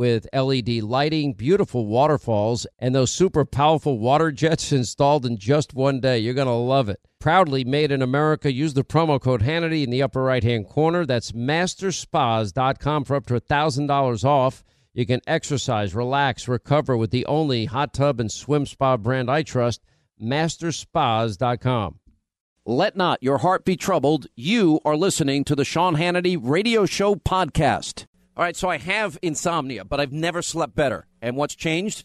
with LED lighting, beautiful waterfalls, and those super powerful water jets installed in just one day. You're going to love it. Proudly made in America. Use the promo code Hannity in the upper right hand corner. That's masterspas.com for up to $1,000 off. You can exercise, relax, recover with the only hot tub and swim spa brand I trust, masterspas.com. Let not your heart be troubled. You are listening to the Sean Hannity Radio Show podcast. All right, so I have insomnia, but I've never slept better. And what's changed?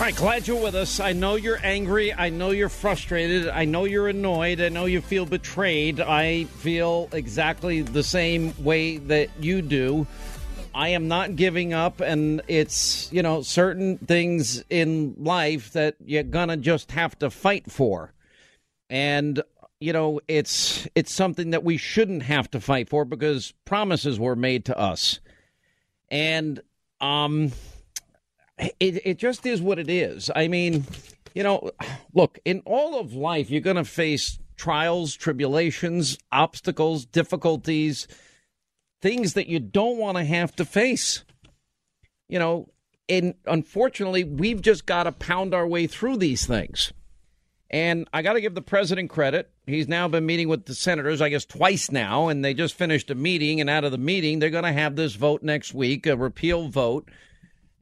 All right, glad you're with us. I know you're angry. I know you're frustrated. I know you're annoyed. I know you feel betrayed. I feel exactly the same way that you do. I am not giving up, and it's, you know, certain things in life that you're gonna just have to fight for. And you know, it's it's something that we shouldn't have to fight for because promises were made to us. And um it, it just is what it is. I mean, you know, look, in all of life, you're going to face trials, tribulations, obstacles, difficulties, things that you don't want to have to face. You know, and unfortunately, we've just got to pound our way through these things. And I got to give the president credit. He's now been meeting with the senators, I guess, twice now, and they just finished a meeting. And out of the meeting, they're going to have this vote next week, a repeal vote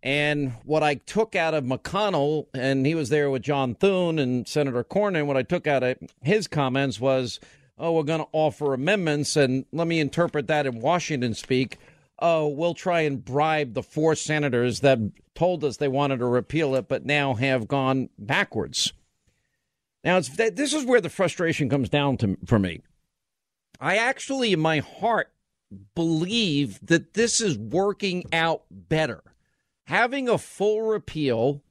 and what I took out of McConnell, and he was there with John Thune and Senator Cornyn, what I took out of his comments was, oh, we're going to offer amendments. And let me interpret that in Washington speak. Oh, we'll try and bribe the four senators that told us they wanted to repeal it, but now have gone backwards. Now, this is where the frustration comes down to for me. I actually, in my heart, believe that this is working out better having a full repeal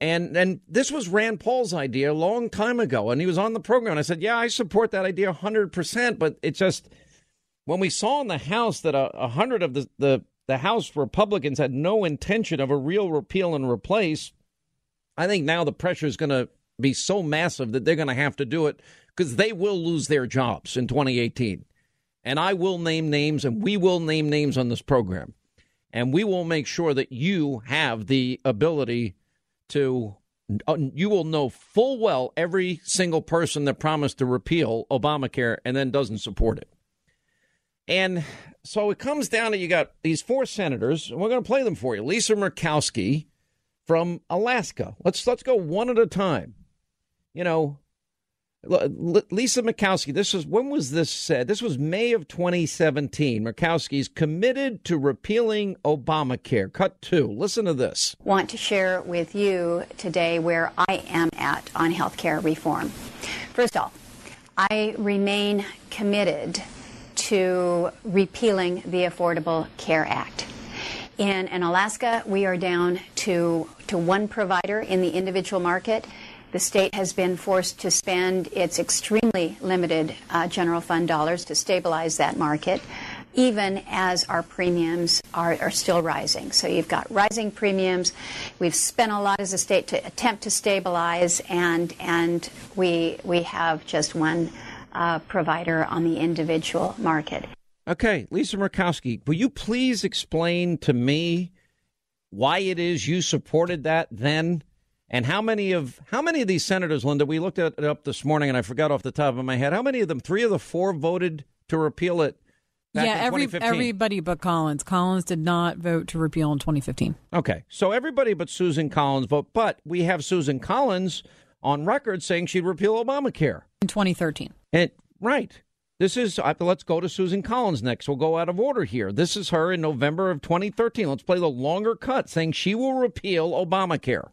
and and this was Rand Paul's idea a long time ago and he was on the program and I said, "Yeah, I support that idea 100%, but it just when we saw in the House that a, a hundred of the, the the House Republicans had no intention of a real repeal and replace, I think now the pressure is going to be so massive that they're going to have to do it because they will lose their jobs in 2018. And I will name names and we will name names on this program and we will make sure that you have the ability to uh, you will know full well every single person that promised to repeal Obamacare and then doesn't support it. And so it comes down to you got these four senators, and we're going to play them for you. Lisa Murkowski from Alaska. Let's let's go one at a time. You know, Lisa Murkowski. This was when was this said? This was May of 2017. Murkowski's committed to repealing Obamacare. Cut two. Listen to this. Want to share with you today where I am at on health care reform. First off, I remain committed to repealing the Affordable Care Act. In, in Alaska, we are down to, to one provider in the individual market. The state has been forced to spend its extremely limited uh, general fund dollars to stabilize that market, even as our premiums are, are still rising. So you've got rising premiums. We've spent a lot as a state to attempt to stabilize, and, and we, we have just one uh, provider on the individual market. Okay, Lisa Murkowski, will you please explain to me why it is you supported that then? And how many of how many of these senators, Linda? We looked at it up this morning, and I forgot off the top of my head. How many of them? Three of the four voted to repeal it. yeah, every everybody but Collins. Collins did not vote to repeal in 2015. Okay, so everybody but Susan Collins vote, but we have Susan Collins on record saying she'd repeal Obamacare in 2013. And right. This is, uh, let's go to Susan Collins next. We'll go out of order here. This is her in November of 2013. Let's play the longer cut saying she will repeal Obamacare.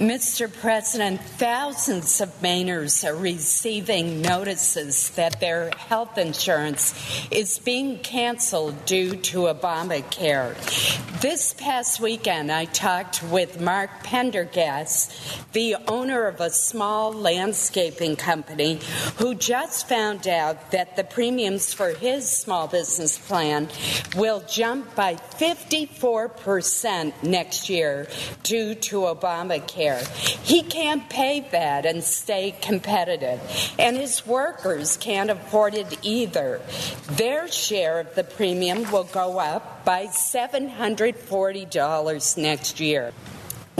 Mr. President, thousands of Mainers are receiving notices that their health insurance is being canceled due to Obamacare. This past weekend, I talked with Mark Pendergast, the owner of a small landscaping company, who just found out that the premiums for his small business plan will jump by 54% next year due to Obamacare care. He can't pay that and stay competitive, and his workers can't afford it either. Their share of the premium will go up by $740 next year.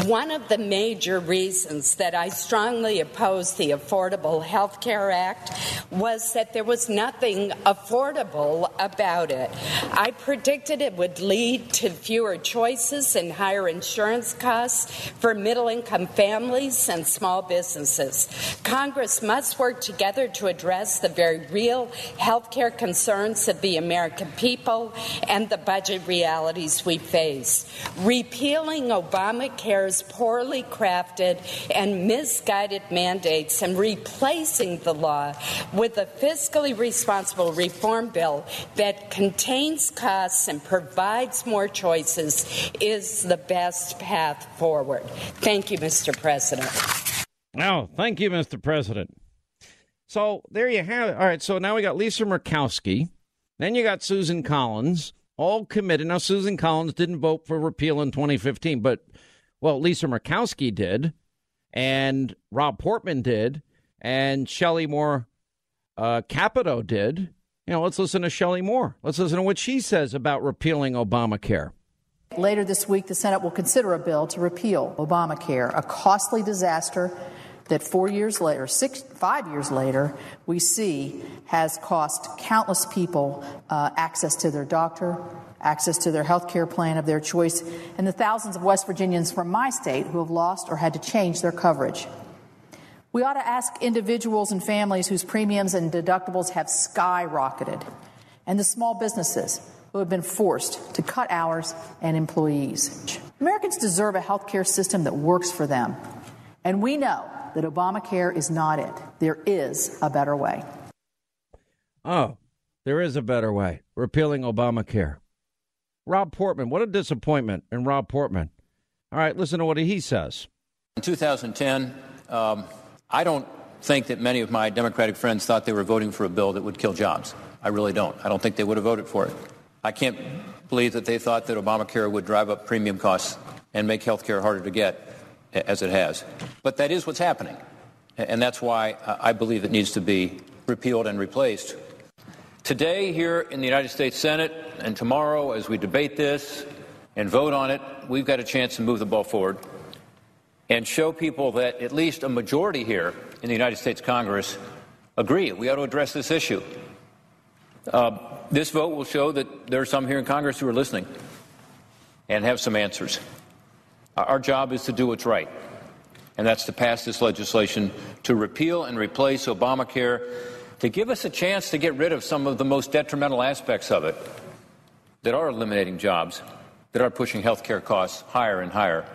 One of the major reasons that I strongly opposed the Affordable Health Care Act was that there was nothing affordable about it. I predicted it would lead to fewer choices and higher insurance costs for middle income families and small businesses. Congress must work together to address the very real health care concerns of the American people and the budget realities we face. Repealing Obamacare poorly crafted and misguided mandates and replacing the law with a fiscally responsible reform bill that contains costs and provides more choices is the best path forward. Thank you, Mr. President. Oh, thank you, Mr. President. So there you have it. All right, so now we got Lisa Murkowski. Then you got Susan Collins, all committed. Now, Susan Collins didn't vote for repeal in 2015, but well, Lisa Murkowski did, and Rob Portman did, and Shelley Moore uh, Capito did. You know, let's listen to Shelley Moore. Let's listen to what she says about repealing Obamacare. Later this week, the Senate will consider a bill to repeal Obamacare, a costly disaster that four years later, six, five years later, we see has cost countless people uh, access to their doctor, access to their health care plan of their choice, and the thousands of West Virginians from my state who have lost or had to change their coverage. We ought to ask individuals and families whose premiums and deductibles have skyrocketed, and the small businesses who have been forced to cut hours and employees. Americans deserve a health care system that works for them, and we know that Obamacare is not it. There is a better way. Oh, there is a better way. Repealing Obamacare. Rob Portman, what a disappointment in Rob Portman. All right, listen to what he says. In 2010, um, I don't think that many of my Democratic friends thought they were voting for a bill that would kill jobs. I really don't. I don't think they would have voted for it. I can't believe that they thought that Obamacare would drive up premium costs and make health care harder to get, as it has. But that is what's happening. And that's why I believe it needs to be repealed and replaced. Today, here in the United States Senate, and tomorrow, as we debate this and vote on it, we've got a chance to move the ball forward. and show people that at least a majority here in the United States Congress agree we ought to address this issue. Uh, this vote will show that there are some here in Congress who are listening and have some answers. Our job is to do what's right, and that's to pass this legislation to repeal and replace Obamacare, to give us a chance to get rid of some of the most detrimental aspects of it that are eliminating jobs, that are pushing health care costs higher and higher.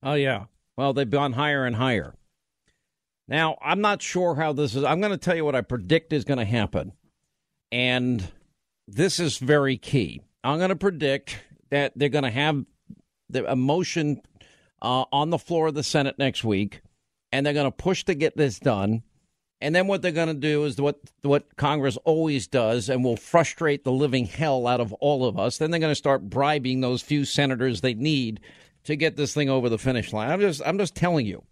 Oh, yeah. Well, they've gone higher and higher. Now, I'm not sure how this is. I'm going to tell you what I predict is going to happen. And this is very key. I'm going to predict that they're going to have the, a motion uh, on the floor of the Senate next week, and they're going to push to get this done. And then what they're going to do is what what Congress always does, and will frustrate the living hell out of all of us. Then they're going to start bribing those few senators they need to get this thing over the finish line. I'm just I'm just telling you.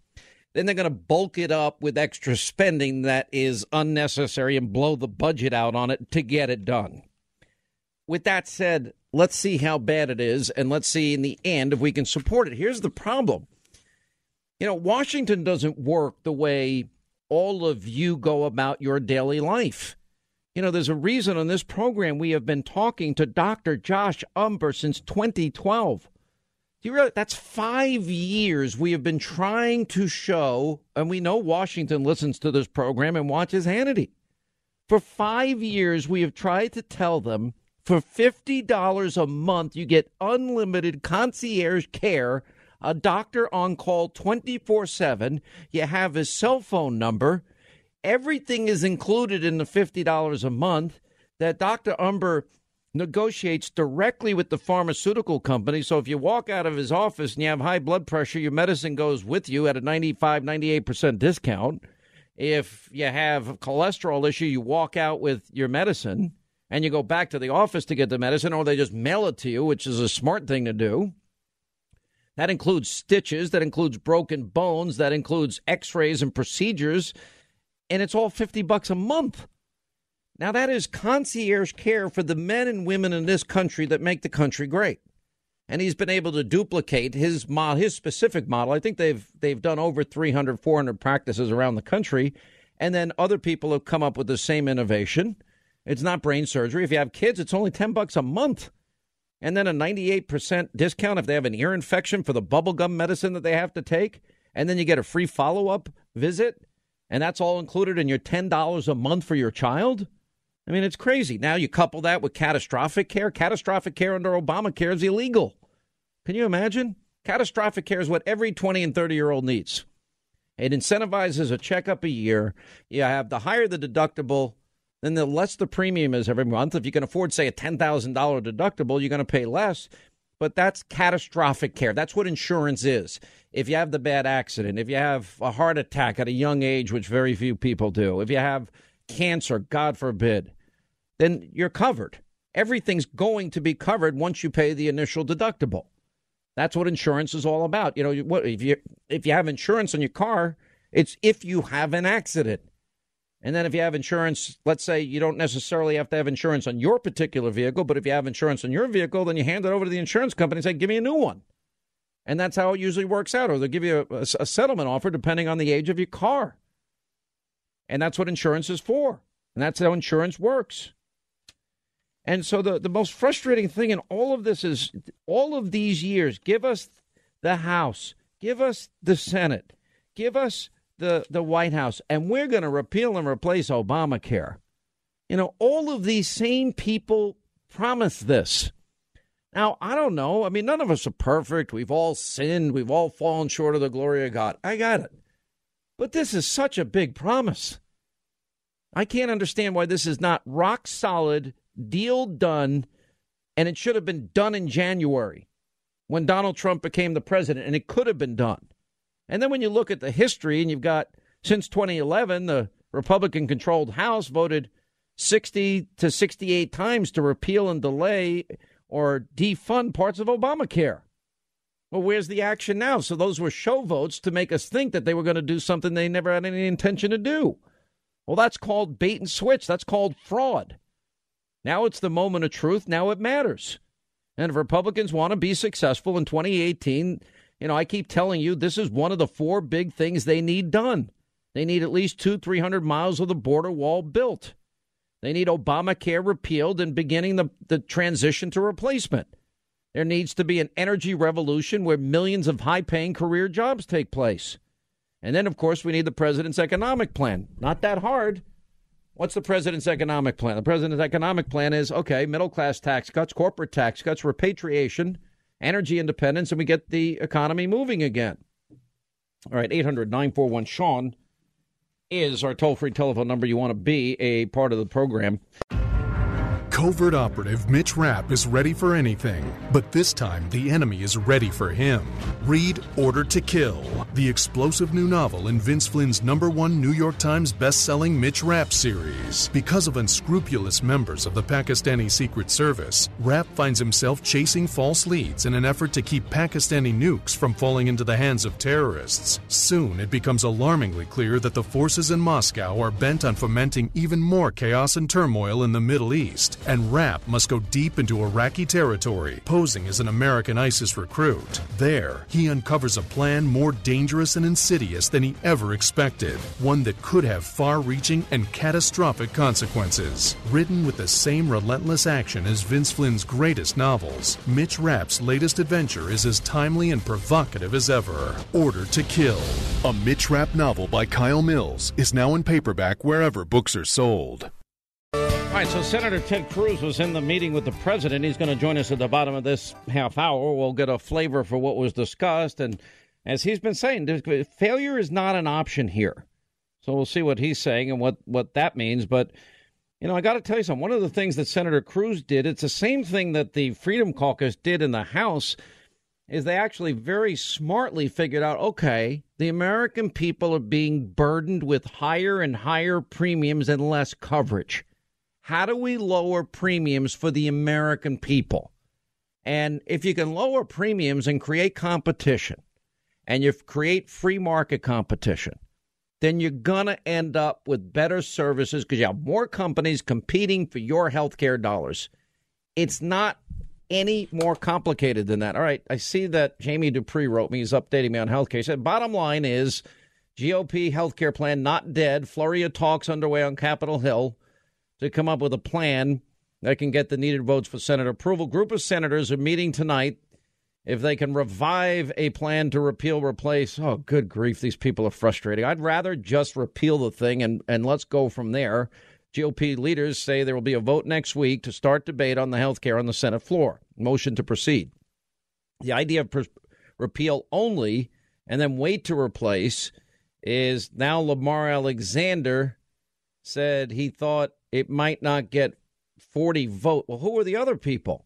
Then they're going to bulk it up with extra spending that is unnecessary and blow the budget out on it to get it done. With that said, let's see how bad it is, and let's see in the end if we can support it. Here's the problem. You know, Washington doesn't work the way all of you go about your daily life. You know, there's a reason on this program we have been talking to Dr. Josh Umbehr since 2012. Do you realize that's five years we have been trying to show, and we know Washington listens to this program and watches Hannity. For five years, we have tried to tell them for $50 a month, you get unlimited concierge care, a doctor on call 24 7. You have his cell phone number. Everything is included in the $50 a month that Dr. Umbehr negotiates directly with the pharmaceutical company. So if you walk out of his office and you have high blood pressure, your medicine goes with you at a 95, 98% discount. If you have a cholesterol issue, you walk out with your medicine and you go back to the office to get the medicine, or they just mail it to you, which is a smart thing to do. That includes stitches, that includes broken bones, that includes x rays and procedures, and it's all 50 bucks a month. Now, that is concierge care for the men and women in this country that make the country great. And he's been able to duplicate his model, his specific model. I think they've they've done over 300, 400 practices around the country, and then other people have come up with the same innovation. It's not brain surgery. If you have kids, it's only 10 bucks a month. And then a 98% discount if they have an ear infection for the bubblegum medicine that they have to take. And then you get a free follow up visit. And that's all included in your $10 a month for your child. I mean, it's crazy. Now you couple that with catastrophic care. Catastrophic care under Obamacare is illegal. Can you imagine? Catastrophic care is what every 20 and 30 year old needs. It incentivizes a checkup a year. You have the higher the deductible, then the less the premium is every month. If you can afford, say, a $10,000 deductible, you're going to pay less. But that's catastrophic care. That's what insurance is. If you have the bad accident, if you have a heart attack at a young age, which very few people do, if you have cancer, God forbid, then you're covered. Everything's going to be covered once you pay the initial deductible. That's what insurance is all about. You know, if you if you have insurance on your car, it's if you have an accident. And then if you have insurance, let's say you don't necessarily have to have insurance on your particular vehicle, but if you have insurance on your vehicle, then you hand it over to the insurance company and say, "Give me a new one." And that's how it usually works out. Or they'll give you a, a settlement offer depending on the age of your car. And that's what insurance is for. And that's how insurance works. And so the, the most frustrating thing in all of this is all of these years, give us the House, give us the Senate, give us the, the White House, and we're going to repeal and replace Obamacare. You know, all of these same people promise this. Now, I don't know. I mean, none of us are perfect. We've all sinned. We've all fallen short of the glory of God. I got it. But this is such a big promise. I can't understand why this is not rock solid, deal done, and it should have been done in January when Donald Trump became the president, and it could have been done. And then when you look at the history, and you've got since 2011, the Republican controlled House voted 60 to 68 times to repeal and delay or defund parts of Obamacare. Well, where's the action now? So those were show votes to make us think that they were going to do something they never had any intention to do. Well, that's called bait and switch. That's called fraud. Now it's the moment of truth. Now it matters. And if Republicans want to be successful in 2018, You know, I keep telling you this is one of the four big things they need done. They need at least two, 300 miles of the border wall built. They need Obamacare repealed and beginning the, the transition to replacement. There needs to be an energy revolution where millions of high paying career jobs take place. And then, of course, we need the president's economic plan. Not that hard. What's the president's economic plan? The president's economic plan is okay, middle class tax cuts, corporate tax cuts, repatriation, energy independence, and we get the economy moving again. All right, 800 941 Sean is our toll free telephone number. You want to be a part of the program. Covert operative Mitch Rapp is ready for anything, but this time the enemy is ready for him. Read Order to Kill, the explosive new novel in Vince Flynn's number one New York Times best-selling Mitch Rapp series. Because of unscrupulous members of the Pakistani Secret Service, Rapp finds himself chasing false leads in an effort to keep Pakistani nukes from falling into the hands of terrorists. Soon it becomes alarmingly clear that the forces in Moscow are bent on fomenting even more chaos and turmoil in the Middle East and Rapp must go deep into Iraqi territory, posing as an American ISIS recruit. There, he uncovers a plan more dangerous and insidious than he ever expected, one that could have far reaching and catastrophic consequences. Written with the same relentless action as Vince Flynn's greatest novels, Mitch Rapp's latest adventure is as timely and provocative as ever. Order to Kill. A Mitch Rapp novel by Kyle Mills is now in paperback wherever books are sold. All right, so Senator Ted Cruz was in the meeting with the president. He's going to join us at the bottom of this half hour. We'll get a flavor for what was discussed. And as he's been saying, failure is not an option here. So we'll see what he's saying and what, what that means. But, you know, I got to tell you something. One of the things that Senator Cruz did, it's the same thing that the Freedom Caucus did in the House, is they actually very smartly figured out okay, the American people are being burdened with higher and higher premiums and less coverage how do we lower premiums for the American people? And if you can lower premiums and create competition, and you create free market competition, then you're going to end up with better services because you have more companies competing for your health care dollars. It's not any more complicated than that. All right, I see that Jamie Dupree wrote me. He's updating me on healthcare. He said, bottom line is GOP healthcare plan not dead. Flurry of talks underway on Capitol Hill to come up with a plan that can get the needed votes for Senate approval. Group of senators are meeting tonight. If they can revive a plan to repeal, replace, oh, good grief, these people are frustrating. I'd rather just repeal the thing and, and let's go from there. GOP leaders say there will be a vote next week to start debate on the health care on the Senate floor. Motion to proceed. The idea of pre- repeal only and then wait to replace is now Lamar Alexander said he thought it might not get 40 vote. Well, who are the other people?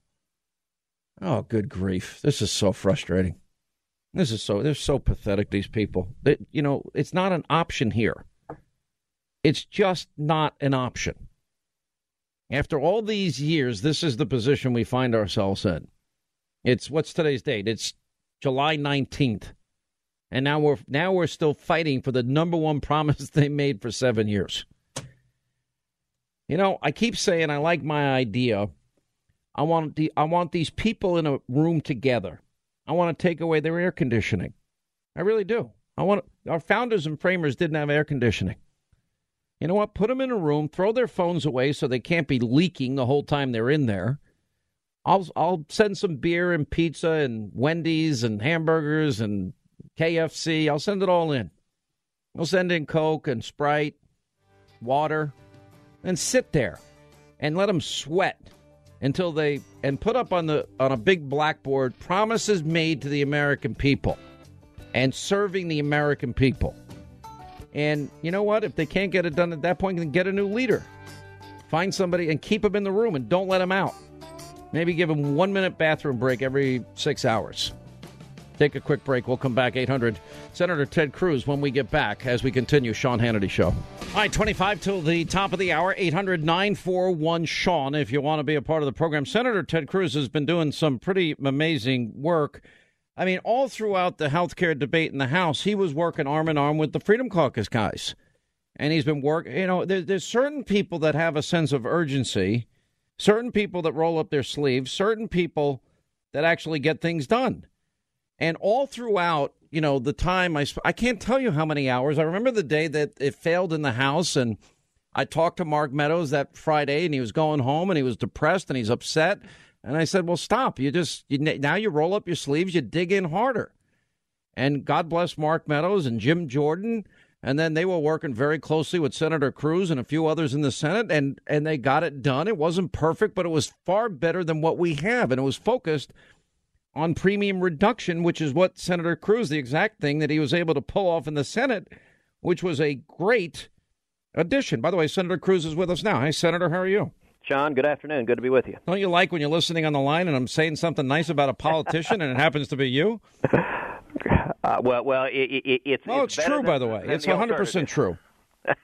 Oh, good grief. This is so frustrating. This is so, they're so pathetic, these people. They, you know, it's not an option here. It's just not an option. After all these years, this is the position we find ourselves in. It's what's today's date? It's July 19th. And now we're now we're still fighting for the number one promise they made for 7 years. You know, I keep saying I like my idea. I want the I want these people in a room together. I want to take away their air conditioning. I really do. I want our founders and framers didn't have air conditioning. You know what? Put them in a room, throw their phones away so they can't be leaking the whole time they're in there. I'll I'll send some beer and pizza and Wendy's and hamburgers and KFC. I'll send it all in. I'll send in Coke and Sprite, water and sit there and let them sweat until they and put up on the on a big blackboard promises made to the American people and serving the American people. And you know what? If they can't get it done at that point, then get a new leader. Find somebody and keep them in the room and don't let them out. Maybe give them one minute bathroom break every six hours. Take a quick break. We'll come back 800 Senator Ted Cruz when we get back as we continue Sean Hannity show. All right, 25 till the top of the hour 800 941 Sean if you want to be a part of the program. Senator Ted Cruz has been doing some pretty amazing work. I mean, all throughout the health care debate in the House, he was working arm in arm with the Freedom Caucus guys. And he's been working, you know, there, there's certain people that have a sense of urgency, certain people that roll up their sleeves, certain people that actually get things done. And all throughout, you know, the time I sp- I can't tell you how many hours. I remember the day that it failed in the House, and I talked to Mark Meadows that Friday, and he was going home, and he was depressed, and he's upset. And I said, "Well, stop. You just you, now you roll up your sleeves, you dig in harder." And God bless Mark Meadows and Jim Jordan, and then they were working very closely with Senator Cruz and a few others in the Senate, and and they got it done. It wasn't perfect, but it was far better than what we have, and it was focused on premium reduction, which is what Senator Cruz, the exact thing that he was able to pull off in the Senate, which was a great addition. By the way, Senator Cruz is with us now. Hi, Senator. How are you? Sean, good afternoon. Good to be with you. Don't you like when you're listening on the line and I'm saying something nice about a politician and it happens to be you? Uh, well, well, it, it, it's oh, it's, it's true. than, by the way, it's 100 percent true.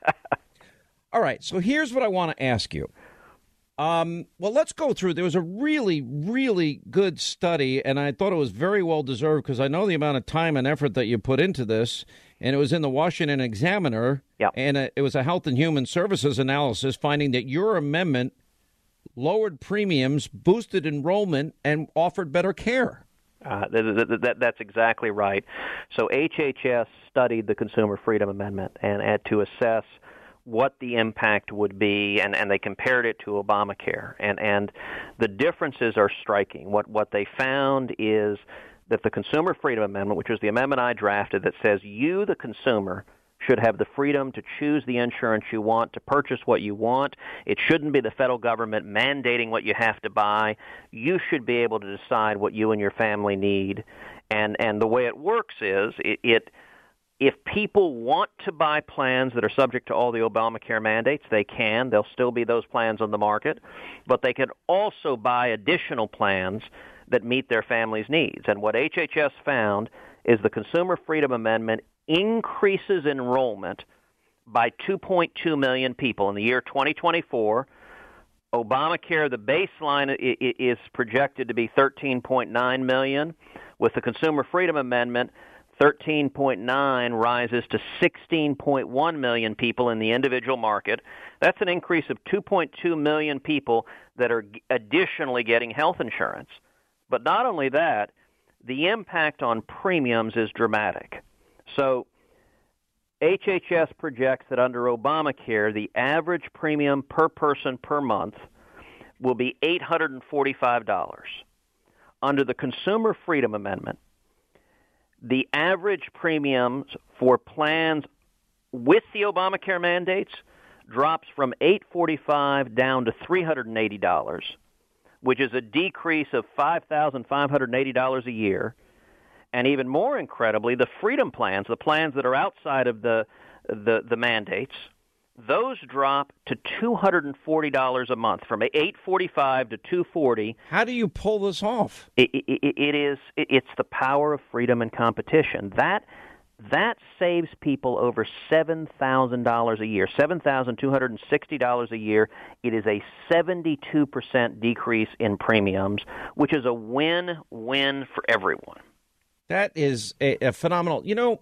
All right, so here's what I want to ask you. Um, well, let's go through. There was a really, really good study, and I thought it was very well deserved because I know the amount of time and effort that you put into this. And it was in the Washington Examiner, yep. and it was a Health and Human Services analysis finding that your amendment lowered premiums, boosted enrollment, and offered better care. Uh, that, that, that's exactly right. So HHS studied the Consumer Freedom Amendment and had to assess what the impact would be, and, and they compared it to Obamacare. And, and the differences are striking. What, what they found is that the Consumer Freedom Amendment, which was the amendment I drafted that says you, the consumer, should have the freedom to choose the insurance you want, to purchase what you want. It shouldn't be the federal government mandating what you have to buy. You should be able to decide what you and your family need. And and the way it works is it, it if people want to buy plans that are subject to all the Obamacare mandates, they can. There'll still be those plans on the market, but they can also buy additional plans that meet their family's needs. And what HHS found is the Consumer Freedom Amendment increases enrollment by 2.2 million people in the year 2024. Obamacare, the baseline is projected to be 13.9 million. With the Consumer Freedom Amendment, 13.9 rises to 16.1 million people in the individual market. That's an increase of 2.2 million people that are additionally getting health insurance. But not only that, the impact on premiums is dramatic. So HHS projects that under Obamacare, the average premium per person per month will be $845. Under the Consumer Freedom Amendment, the average premiums for plans with the Obamacare mandates drops from 845 down to $380, which is a decrease of $5,580 a year. And even more incredibly, the freedom plans, the plans that are outside of the the, the mandates, those drop to two hundred and forty dollars a month, from eight forty five to two forty. How do you pull this off? It, it, it is. It's the power of freedom and competition. That that saves people over seven thousand dollars a year, seven thousand two hundred and sixty dollars a year. It is a seventy-two percent decrease in premiums, which is a win-win for everyone. That is a, a, phenomenal. You know,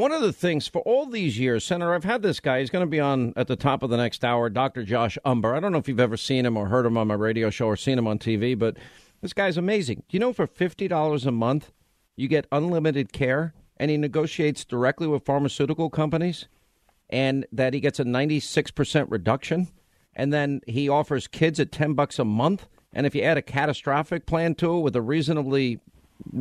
one of the things for all these years, Senator, I've had this guy. He's going to be on at the top of the next hour, Dr. Josh Umbehr. I don't know if you've ever seen him or heard him on my radio show or seen him on TV, but this guy's amazing. Do you know for $50 a month, you get unlimited care, and he negotiates directly with pharmaceutical companies, and that he gets a 96% reduction, and then he offers kids at 10 bucks a month. And if you add a catastrophic plan to it with a reasonably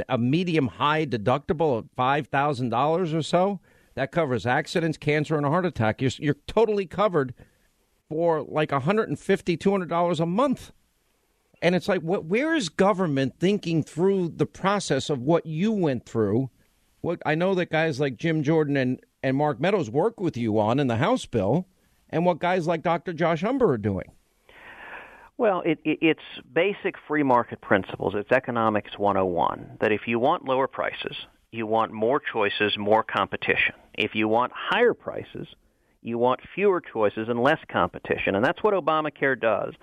a medium high deductible of $5,000 or so. That covers accidents, cancer, and a heart attack. You're, you're totally covered for like $150, $200 a month. And it's like, what, where is government thinking through the process of what you went through? What I know that guys like Jim Jordan and, and Mark Meadows work with you on in the House bill, and what guys like Dr. Josh Umbehr are doing. Well, it, it, it's basic free market principles. It's economics 101 that if you want lower prices, you want more choices, more competition. If you want higher prices, you want fewer choices and less competition. And that's what Obamacare does.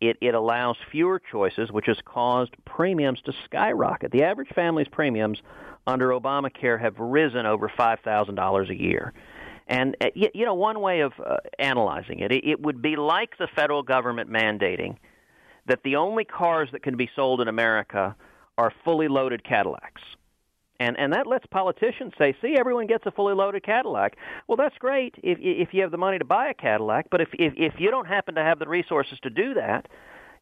It, it allows fewer choices, which has caused premiums to skyrocket. The average family's premiums under Obamacare have risen over $5,000 a year. And uh, you know, one way of uh, analyzing it, it would be like the federal government mandating that the only cars that can be sold in America are fully loaded Cadillacs. And and that lets politicians say, "See, everyone gets a fully loaded Cadillac." Well, that's great if if you have the money to buy a Cadillac, but if if if you don't happen to have the resources to do that,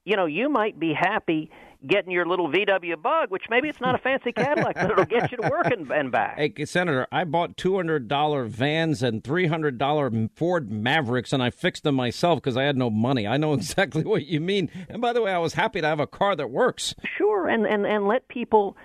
you know, you might be happy getting your little VW Bug, which maybe it's not a fancy Cadillac, but it'll get you to work and, and back. Hey, Senator, I bought two hundred dollar vans and three hundred dollar Ford Mavericks, and I fixed them myself because I had no money. I know exactly what you mean. And by the way, I was happy to have a car that works. Sure, and and and let people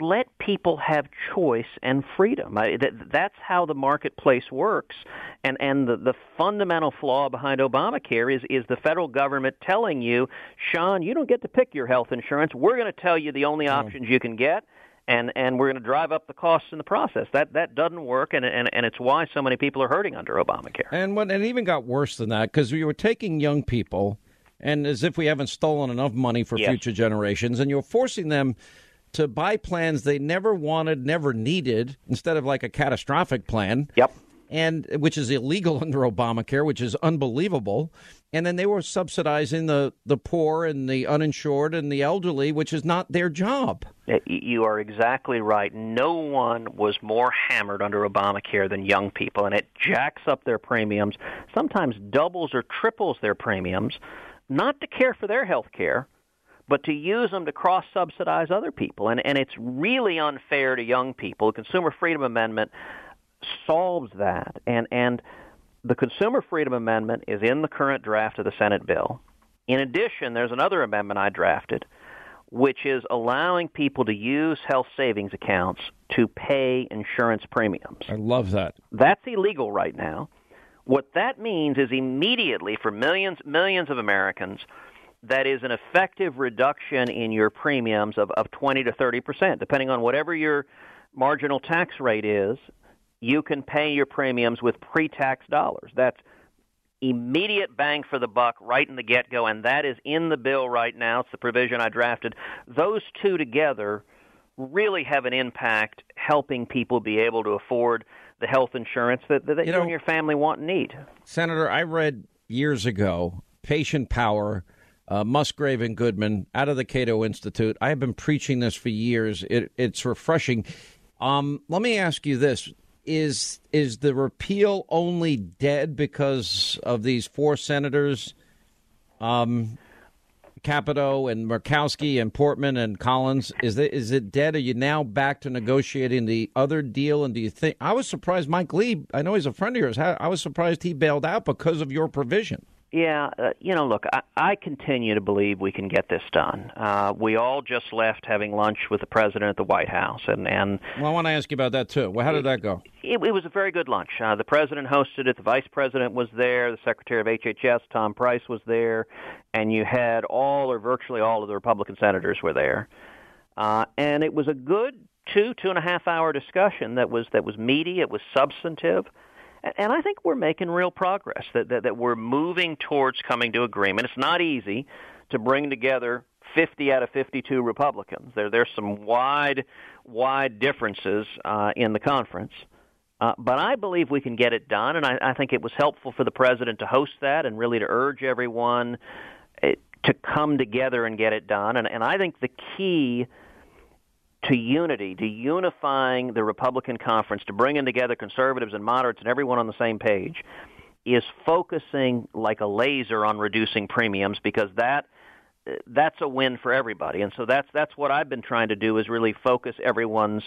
let people have choice and freedom. I, that, that's how the marketplace works. And and the, the fundamental flaw behind Obamacare is is the federal government telling you, Sean, you don't get to pick your health insurance. We're going to tell you the only mm. options you can get. And, and we're going to drive up the costs in the process. That that doesn't work, and, and and it's why so many people are hurting under Obamacare. And when it even got worse than that, because we were taking young people, and as if we haven't stolen enough money for Yes. future generations, and you're forcing them to buy plans they never wanted, never needed, instead of like a catastrophic plan. Yep. And which is illegal under Obamacare, which is unbelievable. And then they were subsidizing the, the poor and the uninsured and the elderly, which is not their job. You are exactly right. No one was more hammered under Obamacare than young people, and it jacks up their premiums, sometimes doubles or triples their premiums, not to care for their health care, but to use them to cross subsidize other people. And, and it's really unfair to young people. The Consumer Freedom Amendment solves that. And, and the Consumer Freedom Amendment is in the current draft of the Senate bill. In addition, there's another amendment I drafted which is allowing people to use health savings accounts to pay insurance premiums. I love that. That's illegal right now. What that means is immediately for millions millions of Americans that is an effective reduction in your premiums of, of 20 to 30 percent, depending on whatever your marginal tax rate is. You can pay your premiums with pre-tax dollars. That's immediate bang for the buck right in the get go, and that is in the bill right now. It's the provision I drafted. Those two together really have an impact helping people be able to afford the health insurance that, that you, know- and your family want and need. Senator, I read years ago Patient Power, uh, Musgrave and Goodman out of the Cato Institute. I have been preaching this for years. It, it's refreshing. Um, let me ask you this. Is is the repeal only dead because of these four senators, um, Capito and Murkowski and Portman and Collins? Is it is it dead? Are you now back to negotiating the other deal? And do you think I was surprised? Mike Lee, I know he's a friend of yours. I I was surprised he bailed out because of your provision. Yeah, uh, you know, look, I, I continue to believe we can get this done. Uh, we all just left having lunch with the president at the White House, and and Well, I want to ask you about that too. Well, how did that go? it, it was a very good lunch. Uh, the president hosted it. The vice president was there. The secretary of HHS, Tom Price, was there, and you had all or virtually all of the Republican senators were there. Uh, and it was a good two two and a half hour discussion that was that was meaty. It was substantive. And- I think we're making real progress. That, that that we're moving towards coming to agreement. It's not easy to bring together 50 out of 52 Republicans. There there's some wide wide differences uh, in the conference. Uh, but I believe we can get it done, and I, I think it was helpful for the president to host that and really to urge everyone uh, to come together and get it done. And, and I think the key to unity, to unifying the Republican conference, to bringing together conservatives and moderates and everyone on the same page, is focusing like a laser on reducing premiums because that that's a win for everybody. And so that's that's what I've been trying to do is really focus everyone's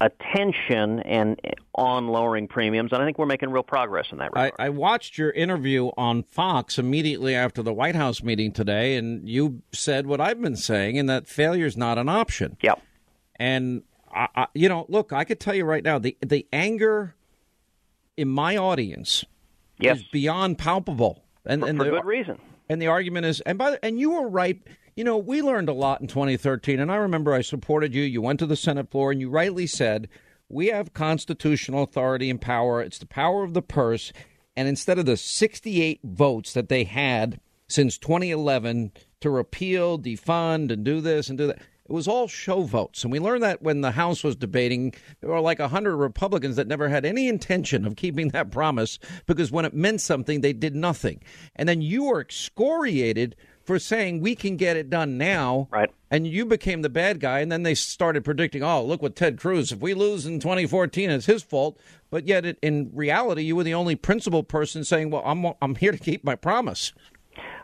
attention and on lowering premiums, and I think we're making real progress in that regard. I, I watched your interview on Fox immediately after the White House meeting today, and you said what I've been saying, and that failure is not an option. Yep. And I, I, you know, look, I could tell you right now, the the anger in my audience Yes. is beyond palpable, and for, and for the, good reason. And the argument is, and by the, and you were right. You know, we learned a lot in 2013, and I remember I supported you. You went to the Senate floor, and you rightly said, "We have constitutional authority and power. It's the power of the purse." And instead of the 68 votes that they had since 2011 to repeal, defund, and do this and do that, it was all show votes. And we learned that when the House was debating, there were like 100 Republicans that never had any intention of keeping that promise because when it meant something, they did nothing. And then you were excoriated for saying we can get it done now. Right. and you became the bad guy. And then they started predicting, oh, look what Ted Cruz, if we lose in 2014, it's his fault. But yet, it, in reality, you were the only principled person saying, well, I'm, I'm here to keep my promise.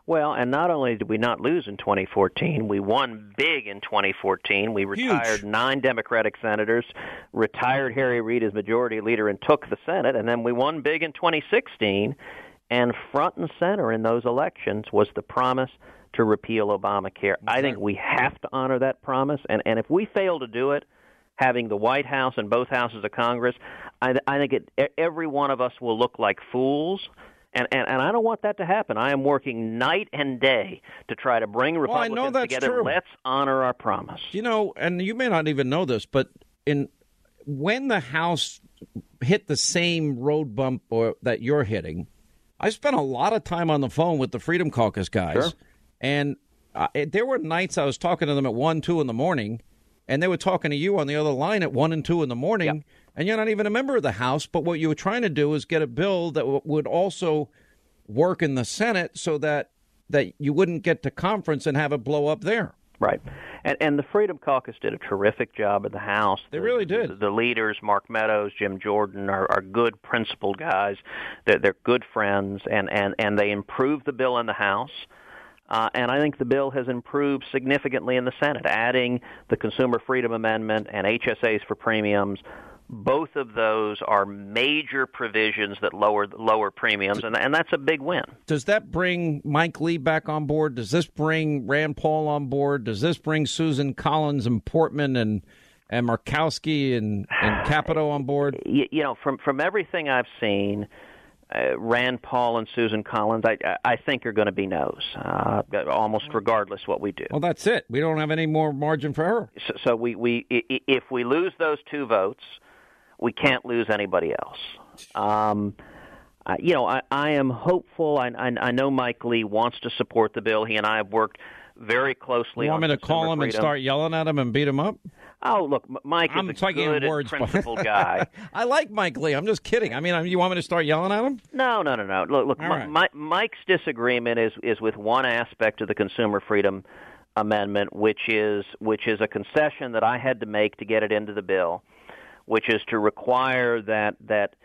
Well, and not only did we not lose in 2014, we won big in 2014. We retired Huge. nine Democratic senators, retired Harry Reid as majority leader, and took the Senate. And then we won big in 2016. And front and center in those elections was the promise to repeal Obamacare. I think we have to honor that promise. And, and if we fail to do it, having the White House and both houses of Congress, I, I think it, every one of us will look like fools. And, and and I don't want that to happen. I am working night and day to try to bring Well, I Republicans know that's together. true. Let's honor our promise. You know, and you may not even know this, but in when the House hit the same road bump or that you're hitting, I spent a lot of time on the phone with the Freedom Caucus guys, Sure. and uh, there were nights I was talking to them at one, two in the morning, and they were talking to you on the other line at one and two in the morning, and you're not even a member of the House. But what you were trying to do is get a bill that w- would also work in the Senate, so that that you wouldn't get to conference and have it blow up there. Right. And and the Freedom Caucus did a terrific job in the House. They The- really did. The, the leaders, Mark Meadows, Jim Jordan, are, are good principled guys. They're, they're good friends, and, and, and they improved the bill in the House. Uh, and I think the bill has improved significantly in the Senate, adding the Consumer Freedom Amendment and HSAs for premiums. Both of those are major provisions that lower lower premiums, and, and that's a big win. does that bring Mike Lee back on board? Does this bring Rand Paul on board? Does this bring Susan Collins and Portman and and Murkowski and and Capito on board? you, you know, from from everything I've seen, uh, Rand Paul and Susan Collins, I I think are going to be no's, uh, almost regardless what we do. Well, that's it. We don't have any more margin for error. So, so we we if we lose those two votes, we can't lose anybody else. Um, I, you know, I, I am hopeful. I, I I know Mike Lee wants to support the bill. He and I have worked very closely. You want me to call him and start yelling at him and beat him up? Oh, look, Mike I'm is a good words, principled guy. I like Mike Lee. I'm just kidding. I mean, I- you want me to start yelling at him? No, no, no, no. Look, look. Mi- right. Mi- Mike's disagreement is is with one aspect of the Consumer Freedom Amendment, which is which is a concession that I had to make to get it into the bill, which is to require that that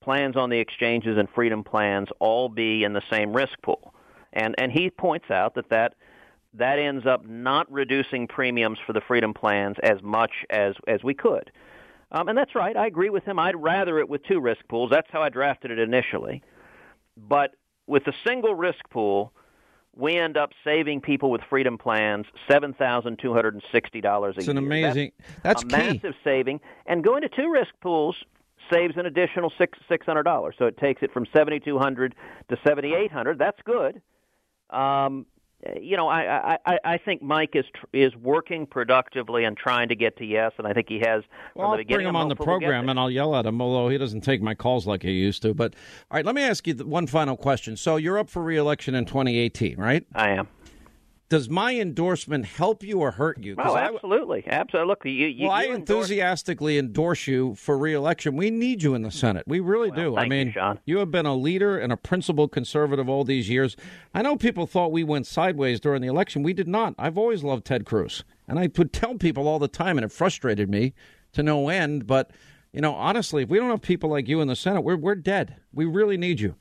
plans on the exchanges and freedom plans all be in the same risk pool, and and he points out that that that ends up not reducing premiums for the freedom plans as much as as we could. Um, and that's right. I agree with him. I'd rather it with two risk pools. That's how I drafted it initially. But with a single risk pool, we end up saving people with freedom plans seven thousand two hundred and sixty dollars a It's year. It's an amazing. That's a key. massive saving. And going to two risk pools saves an additional six six hundred dollars. So it takes it from seventy two hundred to seventy eight hundred. That's good. Um, you know, I, I, I I think Mike is tr- is working productively and trying to get to yes, and I think he has Well, from I'll the bring him on the hopeful we'll program and I'll yell at him, although he doesn't take my calls like he used to. But all right, let me ask you one final question. So you're up for reelection in 2018, right? I am. Does my endorsement help you or hurt you? Oh, I- absolutely, absolutely. Look, you, you, well, I you endorse- enthusiastically endorse you for reelection. We need you in the Senate. We really do. I thank you, mean, Sean. you have been a leader and a principled conservative all these years. I know people thought we went sideways during the election. We did not. I've always loved Ted Cruz, and I would tell people all the time, and it frustrated me to no end. But you know, honestly, if we don't have people like you in the Senate, we're we're dead. We really need you.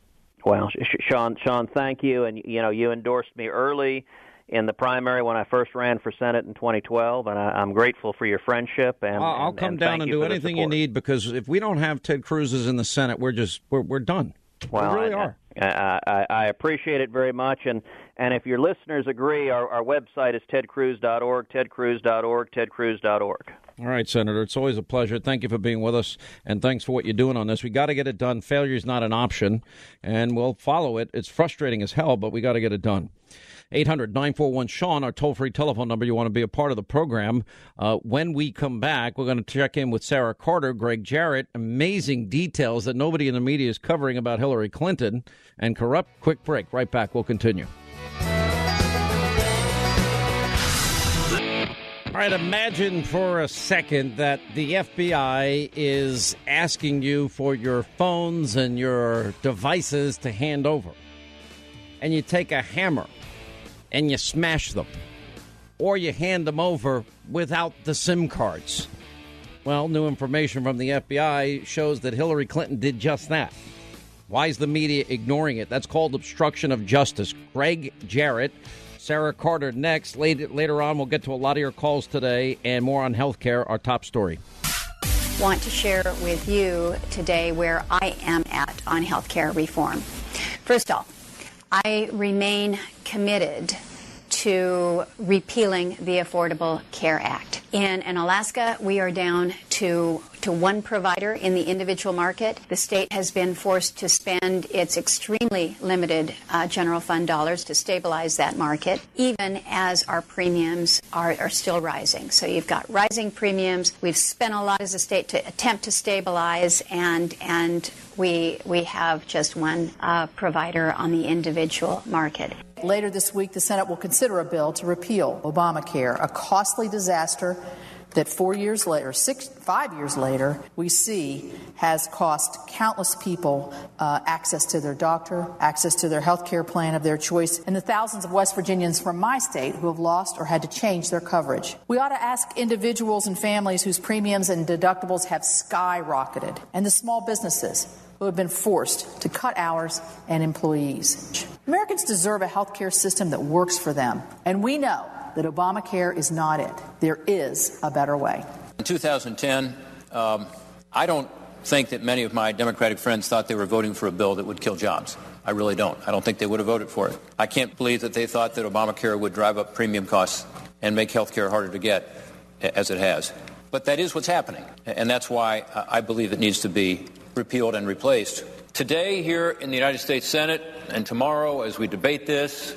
Well, Sean, Sean, thank you. And you know, you endorsed me early in the primary when I first ran for Senate in 2012, and I, I'm grateful for your friendship. And I'll, I'll and- come and down and do anything you need because if we don't have Ted Cruz's in the Senate, we're just we're we're done. Well, we really I, are. I, I, I appreciate it very much, and and if your listeners agree, our, our website is tedcruz.org, tedcruz.org, tedcruz.org. All right, Senator. It's always a pleasure. Thank you for being with us, and thanks for what you're doing on this. We got to get it done. Failure is not an option, and we'll follow it. It's frustrating as hell, but we got to get it done. 800 941 Sean, our toll free telephone number. You want to be a part of the program. Uh, when we come back, we're going to check in with Sarah Carter, Gregg Jarrett. Amazing details that nobody in the media is covering about Hillary Clinton and corrupt. Quick break. Right back. We'll continue. All right, imagine for a second that the FBI is asking you for your phones and your devices to hand over. And you take a hammer and you smash them. or you hand them over without the SIM cards. Well, new information from the FBI shows that Hillary Clinton did just that. Why is the media ignoring it? That's called obstruction of justice. Gregg Jarrett, Sarah Carter next. Later, later on, we'll get to a lot of your calls today and more on healthcare, our top story. Want to share with you today where I am at on healthcare reform. First off, I remain committed to repealing the Affordable Care Act. In, in Alaska, we are down to to one provider in the individual market. The state has been forced to spend its extremely limited uh, general fund dollars to stabilize that market, even as our premiums are, are still rising. So you've got rising premiums. We've spent a lot as a state to attempt to stabilize, and and we we have just one uh, provider on the individual market. Later this week, the Senate will consider a bill to repeal Obamacare, a costly disaster that four years later, six, five years later, we see has cost countless people uh, access to their doctor, access to their health care plan of their choice, and the thousands of West Virginians from my state who have lost or had to change their coverage. We ought to ask individuals and families whose premiums and deductibles have skyrocketed, and the small businesses who have been forced to cut hours and employees. Americans deserve a health care system that works for them, and we know that Obamacare is not it. There is a better way. In 2010, um, I don't think that many of my Democratic friends thought they were voting for a bill that would kill jobs. I really don't. I don't think they would have voted for it. I can't believe that they thought that Obamacare would drive up premium costs and make health care harder to get, as it has. But that is what's happening, and that's why I believe it needs to be repealed and replaced. Today, here in the United States Senate, and tomorrow as we debate this,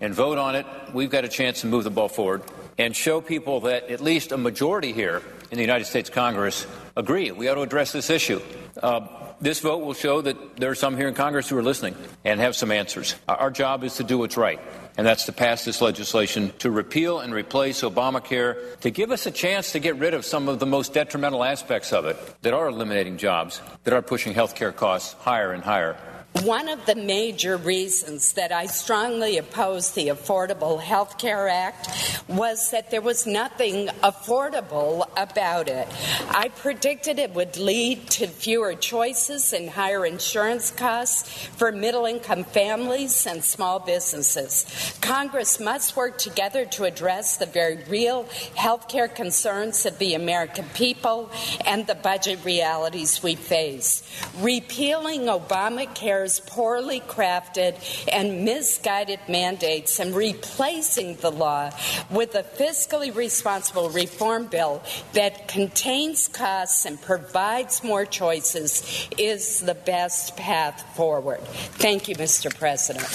and vote on it, we've got a chance to move the ball forward and show people that at least a majority here in the United States Congress agree we ought to address this issue. Uh, this vote will show that there are some here in Congress who are listening and have some answers. Our job is to do what's right, and that's to pass this legislation to repeal and replace Obamacare, to give us a chance to get rid of some of the most detrimental aspects of it that are eliminating jobs, that are pushing health care costs higher and higher. One of the major reasons that I strongly opposed the Affordable Health Care Act was that there was nothing affordable about it. I predicted it would lead to fewer choices and higher insurance costs for middle income families and small businesses. Congress must work together to address the very real health care concerns of the American people and the budget realities we face. Repealing Obamacare poorly crafted and misguided mandates and replacing the law with a fiscally responsible reform bill that contains costs and provides more choices is the best path forward. Thank you, Mr. President.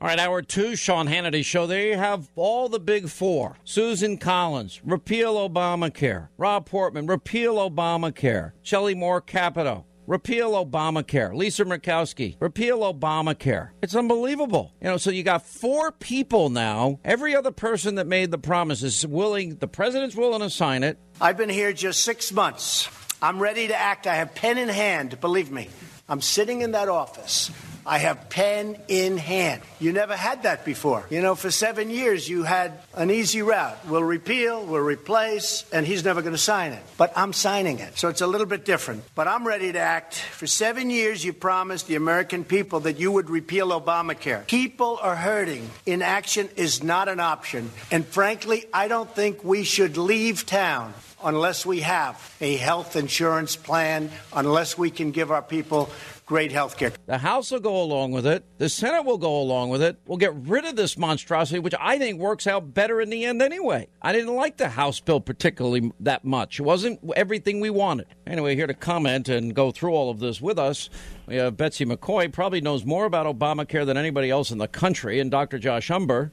All right, hour two, Sean Hannity Show. There you have all the big four. Susan Collins, repeal Obamacare. Rob Portman, repeal Obamacare. Shelley Moore Capito, repeal Obamacare. Lisa Murkowski, repeal Obamacare. It's unbelievable. You know, so you got four people now. Every other person that made the promise is willing, the president's willing to sign it. I've been here just six months. I'm ready to act. I have pen in hand, believe me. I'm sitting in that office. I have pen in hand. You never had that before. You know, for seven years, you had an easy route. We'll repeal, we'll replace, and he's never going to sign it. But I'm signing it. So it's a little bit different. But I'm ready to act. For seven years, you promised the American people that you would repeal Obamacare. People are hurting. Inaction is not an option. And frankly, I don't think we should leave town unless we have a health insurance plan, unless we can give our people great health care. The House will go along with it. The Senate will go along with it. We'll get rid of this monstrosity, which I think works out better in the end anyway. I didn't like the House bill particularly that much. It wasn't everything we wanted. Anyway, here to comment and go through all of this with us, we have Betsy McCaughey, probably knows more about Obamacare than anybody else in the country, and Dr. Josh Umbehr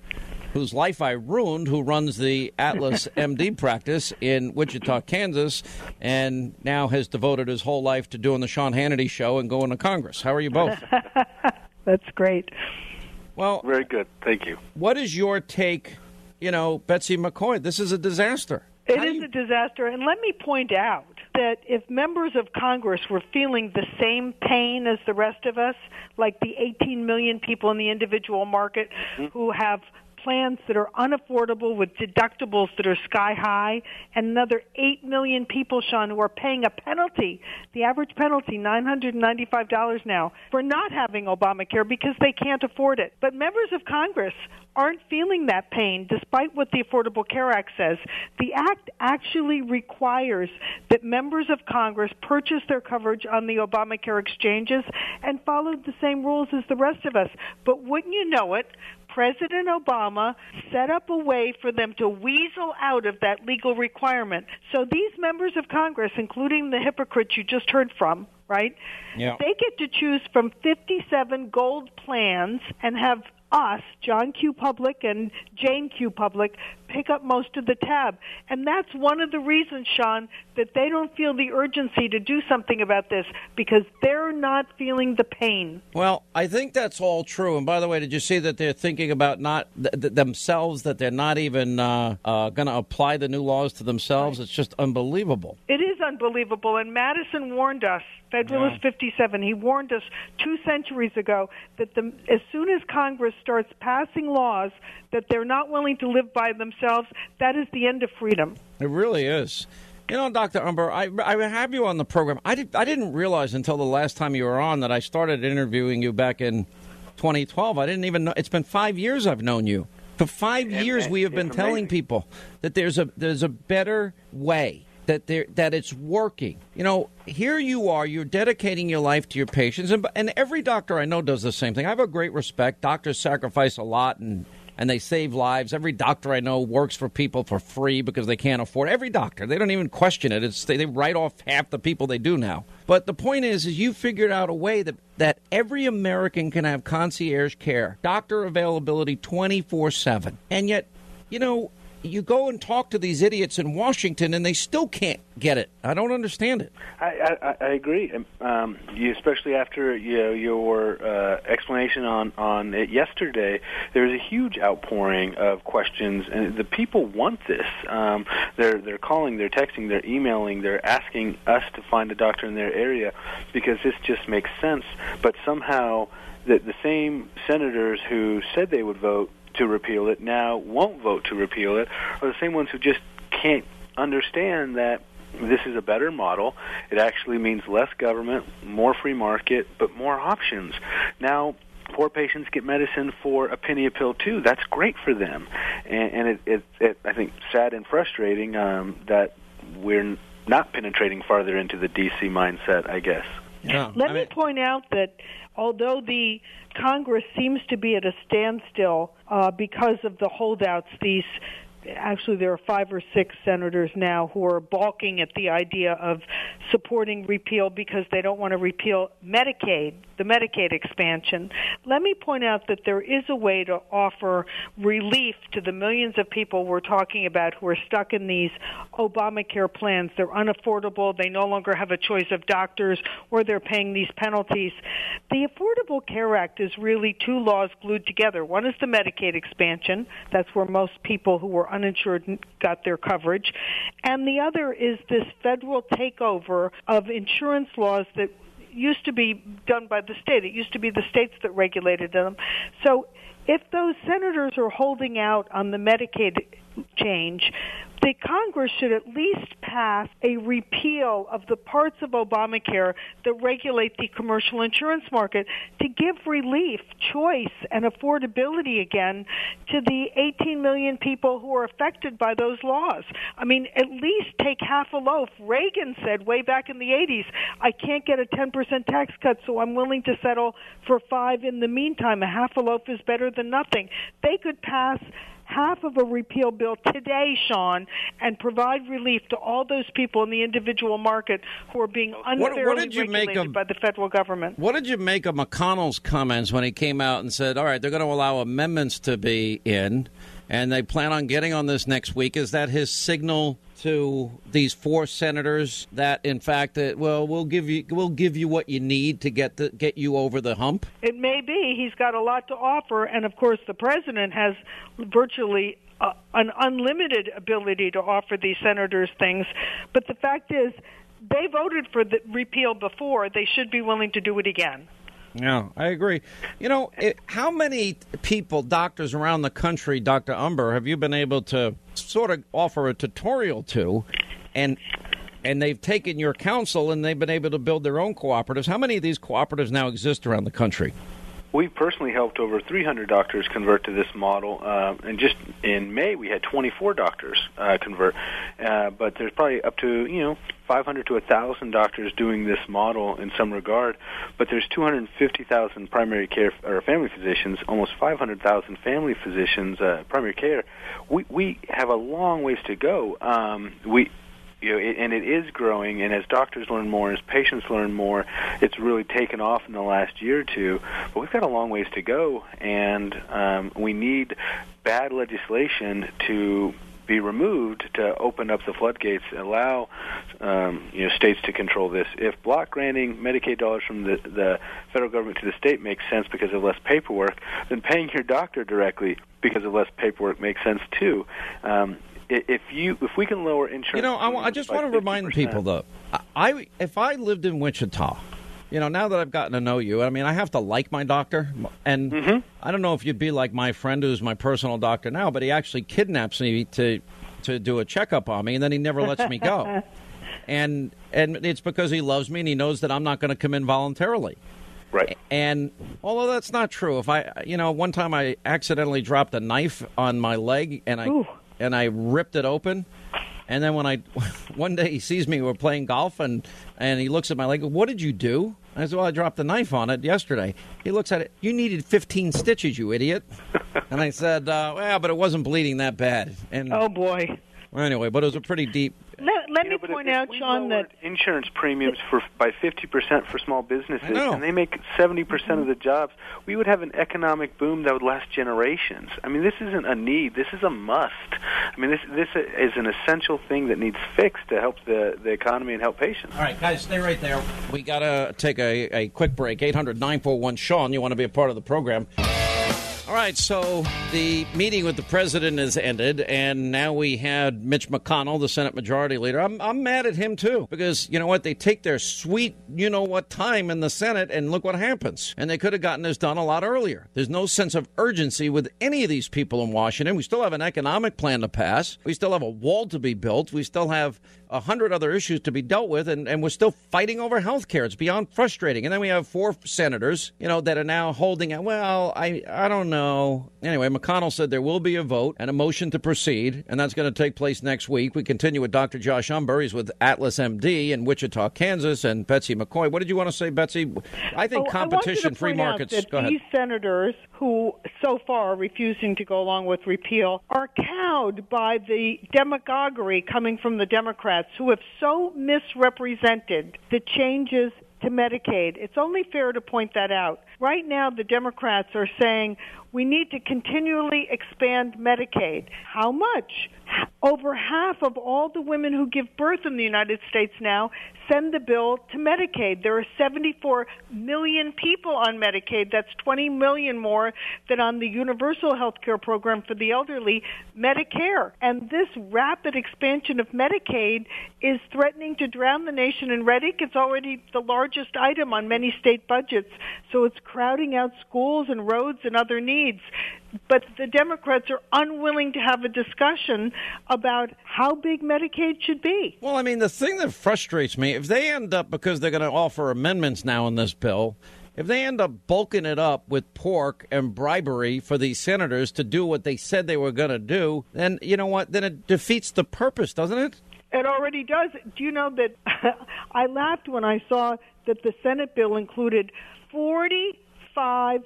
whose life I ruined, who runs the Atlas MD practice in Wichita, Kansas, and now has devoted his whole life to doing the Sean Hannity show and going to Congress. How are you both? That's great. Well, very good. Thank you. What is your take? You know, Betsy McCaughey, this is a disaster. It How is you... a disaster. And let me point out that if members of Congress were feeling the same pain as the rest of us, like the 18 million people in the individual market mm-hmm. who have plans that are unaffordable with deductibles that are sky high, and another 8 million people, Sean, who are paying a penalty, the average penalty, $995 now, for not having Obamacare because they can't afford it. But members of Congress aren't feeling that pain despite what the Affordable Care Act says. The Act actually requires that members of Congress purchase their coverage on the Obamacare exchanges and follow the same rules as the rest of us. But wouldn't you know it, President Obama set up a way for them to weasel out of that legal requirement. So these members of Congress, including the hypocrites you just heard from, right? Yeah. They get to choose from 57 gold plans and have us, John Q. Public and Jane Q. Public, pick up most of the tab. And that's one of the reasons, Sean, that they don't feel the urgency to do something about this because they're not feeling the pain. Well, I think that's all true. And by the way, did you see that they're thinking about not th- th- themselves, that they're not even uh, uh, going to apply the new laws to themselves? It's just unbelievable. It is unbelievable. And Madison warned us, Federalist 57, he warned us two centuries ago that the, as soon as Congress starts passing laws that they're not willing to live by themselves, that is the end of freedom. It really is. You know, Dr. Umbehr, I, I have you on the program. I, did, I didn't realize until the last time you were on that I started interviewing you back in 2012. I didn't even know. It's been five years I've known you. For five years, we have been telling people that there's a there's a better way that there that it's working. You know, here you are, you're dedicating your life to your patients, and and every doctor I know does the same thing. I have a great respect. Doctors sacrifice a lot and and they save lives. Every doctor I know works for people for free because they can't afford. Every doctor, they don't even question it. It's they, they write off half the people they do now. But the point is, is you figured out a way that that every American can have concierge care, doctor availability twenty four seven, and yet, you know, you go and talk to these idiots in Washington, and they still can't get it. I don't understand it. I, I, I agree, um, you, especially after you know, your uh, explanation on on it yesterday. There's a huge outpouring of questions, and the people want this. Um, they're they're calling, they're texting, they're emailing, they're asking us to find a doctor in their area because this just makes sense. But somehow, the, the same senators who said they would vote to repeal it now won't vote to repeal it are the same ones who just can't understand that this is a better model. It actually means less government, more free market, but more options. Now, poor patients get medicine for a penny a pill too. That's great for them, and, and it, it, it, I think, sad and frustrating um, that we're not penetrating farther into the DC mindset. I guess. Yeah. Let me point out that although the Congress seems to be at a standstill uh, because of the holdouts, these actually there are five or six senators now who are balking at the idea of supporting repeal because they don't want to repeal Medicaid, the Medicaid expansion. Let me point out that there is a way to offer relief to the millions of people we're talking about who are stuck in these Obamacare plans. They're unaffordable, they no longer have a choice of doctors, or they're paying these penalties. The Affordable Care Act is really two laws glued together. One is the Medicaid expansion, that's where most people who were uninsured got their coverage. And the other is this federal takeover of insurance laws that used to be done by the state. It used to be the states that regulated them. So if those senators are holding out on the Medicaid change, the Congress should at least pass a repeal of the parts of Obamacare that regulate the commercial insurance market to give relief, choice, and affordability again to the 18 million people who are affected by those laws. I mean, at least take half a loaf. Reagan said way back in the 80s, I can't get a 10% tax cut, so I'm willing to settle for five in the meantime. A half a loaf is better than nothing. They could pass half of a repeal bill today, Sean, and provide relief to all those people in the individual market who are being unfairly what did you make regulated of- by the federal government. What did you make of McConnell's comments when he came out and said, "All right, they're going to allow amendments to be in, and they plan on getting on this next week"? Is that his signal to these four senators that, in fact, that well, we'll give you we'll give you what you need to get the, get you over the hump? It may be. He's got a lot to offer, and of course, the president has virtually uh, an unlimited ability to offer these senators things. But the fact is, they voted for the repeal before. They should be willing to do it again. Yeah, I agree. You know, it, how many people, doctors around the country, Dr. Umbehr, have you been able to sort of offer a tutorial to, and and they've taken your counsel and they've been able to build their own cooperatives? How many of these cooperatives now exist around the country? We personally helped over 300 doctors convert to this model, uh, and just in May we had 24 doctors uh, convert. Uh, but there's probably up to you know 500 to 1,000 doctors doing this model in some regard. But there's 250,000 primary care or family physicians, almost 500,000 family physicians, uh, primary care. We we have a long ways to go. Um, we you know, it, and it is growing. And as doctors learn more, as patients learn more, it's really taken off in the last year or two. But we've got a long ways to go, and um, we need bad legislation to be removed to open up the floodgates, allow um, you know states to control this. If block granting Medicaid dollars from the, the federal government to the state makes sense because of less paperwork, then paying your doctor directly because of less paperwork makes sense too. Um, if you if we can lower insurance, you know, I, I just want to remind people though, I if I lived in Wichita, you know, now that I've gotten to know you, I mean, I have to like my doctor, and mm-hmm. I don't know if you'd be like my friend who's my personal doctor now, but he actually kidnaps me to to do a checkup on me, and then he never lets me go, and and it's because he loves me and he knows that I'm not going to come in voluntarily. Right. And although that's not true, if I, you know, one time I accidentally dropped a knife on my leg and I Ooh. And I ripped it open. And then when I, one day he sees me, we're playing golf, and and he looks at my leg. What did you do? I said, well, I dropped the knife on it yesterday. He looks at it. You needed 15 stitches, you idiot. and I said, uh, well, but it wasn't bleeding that bad. And oh boy. Well, anyway, but it was a pretty deep. Let, let You me know, point out, we Sean, that insurance premiums for by 50% for small businesses, and they make 70% of the jobs, we would have an economic boom that would last generations. I mean, this isn't a need; this is a must. I mean, this this is an essential thing that needs fixed to help the the economy and help patients. All right, guys, stay right there. We got to take a, a quick break. Eight hundred nine four one Sean, you want to be a part of the program. All right, so the meeting with the president has ended, and now we had Mitch McConnell, the Senate Majority Leader. I'm, I'm mad at him, too, because you know what? They take their sweet, you know what, time in the Senate, and look what happens. And they could have gotten this done a lot earlier. There's no sense of urgency with any of these people in Washington. We still have an economic plan to pass, we still have a wall to be built, we still have a hundred other issues to be dealt with, and, and we're still fighting over health care. It's beyond frustrating. And then we have four senators, you know, that are now holding it. Well, I I don't know. Anyway, McConnell said there will be a vote and a motion to proceed, and that's going to take place next week. We continue with Dr. Josh Umbehr. He's with Atlas MD in Wichita, Kansas, and Betsy McCaughey. What did you want to say, Betsy? I think Oh, competition, I free out markets. That Go ahead. These senators who so far are refusing to go along with repeal are cowed by the demagoguery coming from the Democrats who have so misrepresented the changes to Medicaid. It's only fair to point that out. Right now, the Democrats are saying we need to continually expand Medicaid. How much? Over half of all the women who give birth in the United States now send the bill to Medicaid. There are 74 million people on Medicaid. That's 20 million more than on the universal health care program for the elderly, Medicare. And this rapid expansion of Medicaid is threatening to drown the nation in red ink. It's already the largest item on many state budgets. So it's crowding out schools and roads and other needs. But the Democrats are unwilling to have a discussion about how big Medicaid should be. Well, I mean, the thing that frustrates me, if they end up, because they're going to offer amendments now in this bill, if they end up bulking it up with pork and bribery for these senators to do what they said they were going to do, then you know what? Then it defeats the purpose, doesn't it? It already does. Do you know that I laughed when I saw that the Senate bill included 45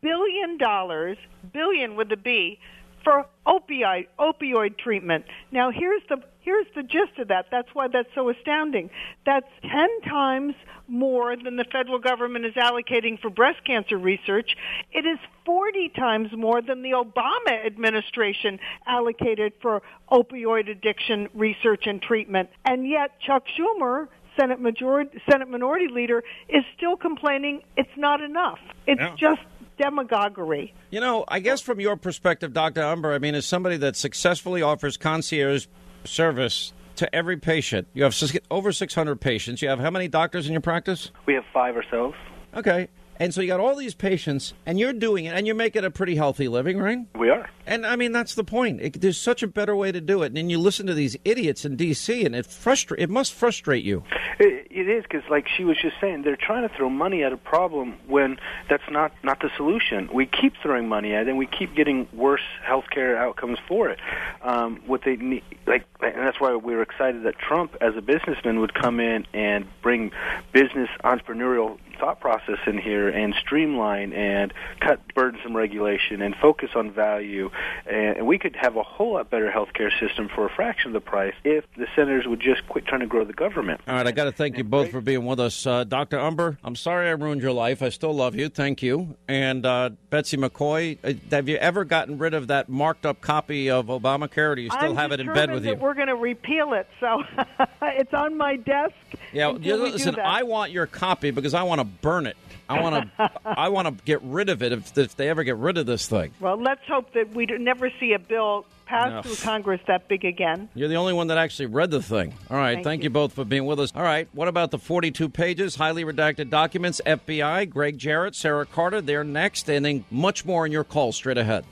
billion dollars, billion with a B, for opioid opioid treatment. Now here's the here's the gist of that. That's why that's so astounding. That's 10 times more than the federal government is allocating for breast cancer research. It is 40 times more than the Obama administration allocated for opioid addiction research and treatment. And yet Chuck Schumer Senate majority Senate minority leader is still complaining it's not enough. It's Yeah. just demagoguery. You know, I guess from your perspective, Dr. Umbehr, I mean, as somebody that successfully offers concierge service to every patient, you have over 600 patients. You have how many doctors in your practice? We have five ourselves. Okay. And so you got all these patients, and you're doing it, and you're making a pretty healthy living, right? We are. And I mean, that's the point. It, there's such a better way to do it. And then you listen to these idiots in D.C., and it frustra- It must frustrate you. It, it is because, like she was just saying, they're trying to throw money at a problem when that's not not the solution. We keep throwing money at it, and we keep getting worse healthcare outcomes for it. Um, what they need, like, and that's why we were excited that Trump, as a businessman, would come in and bring business entrepreneurial thought process in here and streamline and cut burdensome regulation and focus on value. And we could have a whole lot better healthcare system for a fraction of the price if the senators would just quit trying to grow the government. All right, I got to thank you both for being with us. Uh, Dr. Umbehr, I'm sorry I ruined your life. I still love you. Thank you. And uh, Betsy McCaughey, uh, have you ever gotten rid of that marked up copy of Obamacare, or do you still I'm have it in bed with you? that We're going to repeal it, so it's on my desk. Yeah, listen. I want your copy because I want to burn it. I want to. I want to get rid of it if, if they ever get rid of this thing. Well, let's hope that we never see a bill passed No. through Congress that big again. You're the only one that actually read the thing. All right, Thank thank, you. you. both for being with us. All right, what about the 42 pages, highly redacted documents? FBI, Gregg Jarrett, Sarah Carter, they're next, and then much more in your call straight ahead.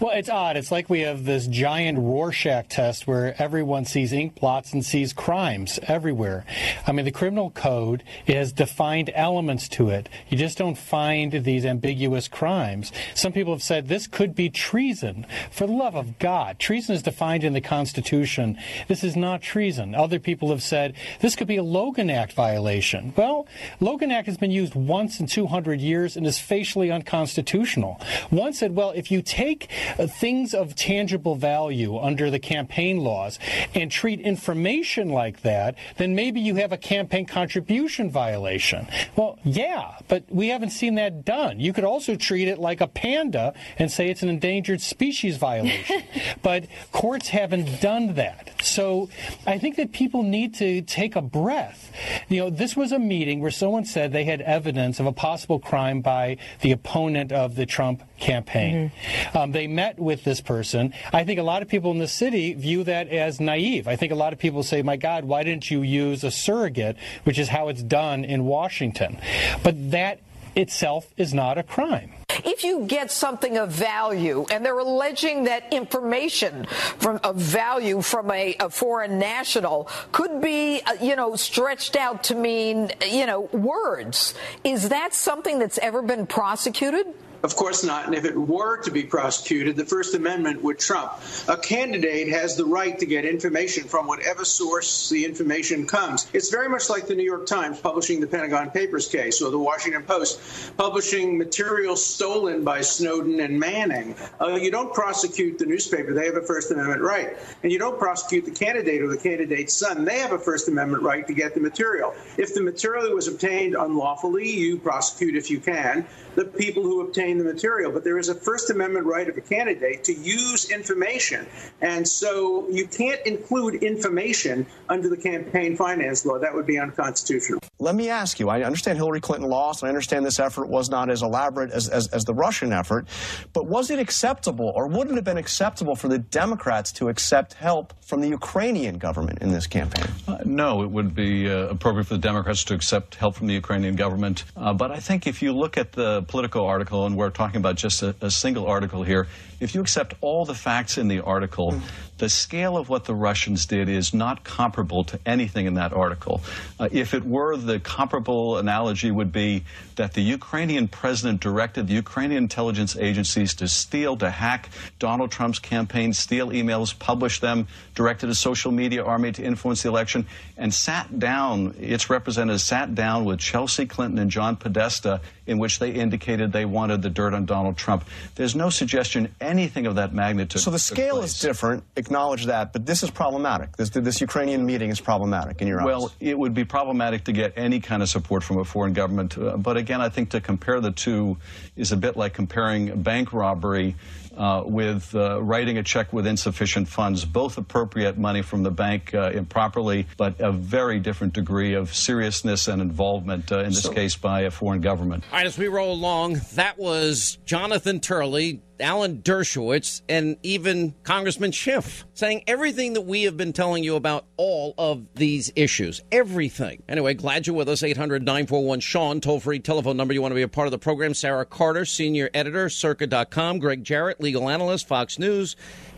Well, it's odd. It's like we have this giant Rorschach test where everyone sees ink blots and sees crimes everywhere. I mean, the criminal code has defined elements to it. You just don't find these ambiguous crimes. Some people have said this could be treason. For the love of God, treason is defined in the Constitution. This is not treason. Other people have said this could be a Logan Act violation. Well, Logan Act has been used once in 200 years and is facially unconstitutional. One said, well, if you take things of tangible value under the campaign laws and treat information like that, then maybe you have a campaign contribution violation. Well, yeah, but we haven't seen that done. You could also treat it like a panda and say it's an endangered species violation. but courts haven't done that. So I think that people need to take a breath. You know, this was a meeting where someone said they had evidence of a possible crime by the opponent of the Trump campaign. Um, they met with this person. I think a lot of people in the city view that as naive. I think a lot of people say, my God, why didn't you use a surrogate, which is how it's done in Washington? But that itself is not a crime. If you get something of value, and they're alleging that information from of value from a, a foreign national could be, uh, you know, stretched out to mean, you know, words, is that something that's ever been prosecuted? Of course not. And if it were to be prosecuted, the First Amendment would trump. A candidate has the right to get information from whatever source the information comes. It's very much like the New York Times publishing the Pentagon Papers case or the Washington Post publishing material stolen by Snowden and Manning. Uh, you don't prosecute the newspaper. They have a First Amendment right. And you don't prosecute the candidate or the candidate's son. They have a First Amendment right to get the material. If the material was obtained unlawfully, you prosecute if you can the people who obtain the material. But there is a First Amendment right of a candidate to use information. And so you can't include information under the campaign finance law. That would be unconstitutional. Let me ask you I understand Hillary Clinton lost, and I understand this effort was not as elaborate as, as, as the Russian effort, but was it acceptable, or would it have been acceptable for the Democrats to accept help from the Ukrainian government in this campaign? Uh, no, it would be uh, appropriate for the Democrats to accept help from the Ukrainian government. Uh, but I think if you look at the Politico article, and we're talking about just a, a single article here, if you accept all the facts in the article, the scale of what the Russians did is not comparable to anything in that article. Uh, if it were, the comparable analogy would be that the Ukrainian president directed the Ukrainian intelligence agencies to steal, to hack Donald Trump's campaign, steal emails, publish them, directed a social media army to influence the election, and sat down, its representatives sat down with Chelsea Clinton and John Podesta, in which they indicated they wanted the dirt on Donald Trump. There's no suggestion anything of that magnitude. So the scale is different, acknowledge that, but this is problematic. This, this Ukrainian meeting is problematic in your eyes. Well, it would be problematic to get any kind of support from a foreign government. Uh, but again, I think to compare the two is a bit like comparing bank robbery uh, with uh, writing a check with insufficient funds. Both appropriate money from the bank uh, improperly, but a very different degree of seriousness and involvement, uh, in this So- case, by a foreign government. All right, as we roll along, that was was Jonathan Turley, Alan Dershowitz, and even Congressman Schiff saying everything that we have been telling you about all of these issues. Everything. Anyway, glad you're with us. 800 941 Sean, toll free telephone number. You want to be a part of the program. Sarah Carter, senior editor, circa.com. Gregg Jarrett, legal analyst, Fox News.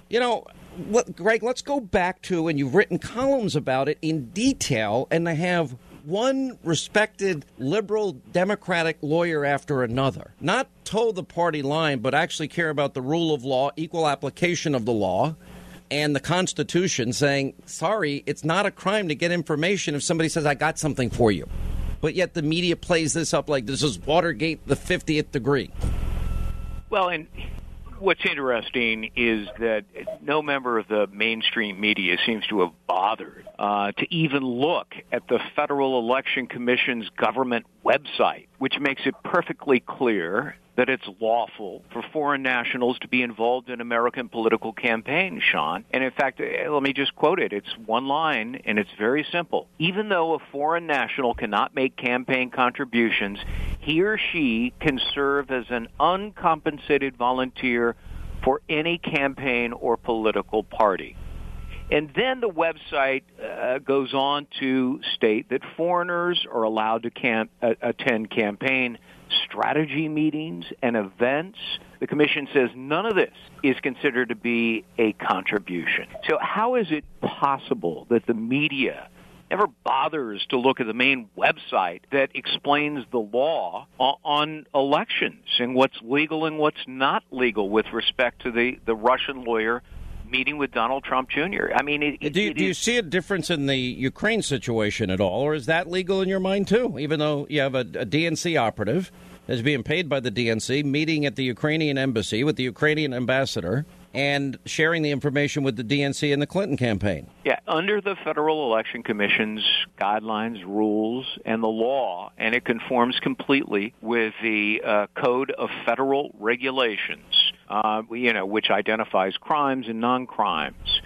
You know, what, Gregg, let's go back to, and you've written columns about it in detail, and I have one respected liberal democratic lawyer after another. Not toe the party line but actually care about the rule of law equal application of the law and the constitution saying sorry it's not a crime to get information if somebody says i got something for you. But yet the media plays this up like this is watergate the 50th degree. Well and what's interesting is that no member of the mainstream media seems to have bothered uh, to even look at the Federal Election Commission's government website, which makes it perfectly clear that it's lawful for foreign nationals to be involved in American political campaigns, Sean. And in fact, uh, let me just quote it. It's one line and it's very simple. Even though a foreign national cannot make campaign contributions, he or she can serve as an uncompensated volunteer for any campaign or political party. And then the website uh, goes on to state that foreigners are allowed to camp, uh, attend campaign strategy meetings and events. The commission says none of this is considered to be a contribution. So how is it possible that the media never bothers to look at the main website that explains the law on elections and what's legal and what's not legal with respect to the, the Russian lawyer meeting with Donald Trump Jr. I mean, it, do, you, it do you see a difference in the Ukraine situation at all, or is that legal in your mind too? Even though you have a, a DNC operative that's being paid by the DNC, meeting at the Ukrainian embassy with the Ukrainian ambassador, and sharing the information with the DNC and the Clinton campaign. Yeah, under the Federal Election Commission's guidelines, rules, and the law, and it conforms completely with the uh, Code of Federal Regulations, uh, you know, which identifies crimes and non-crimes.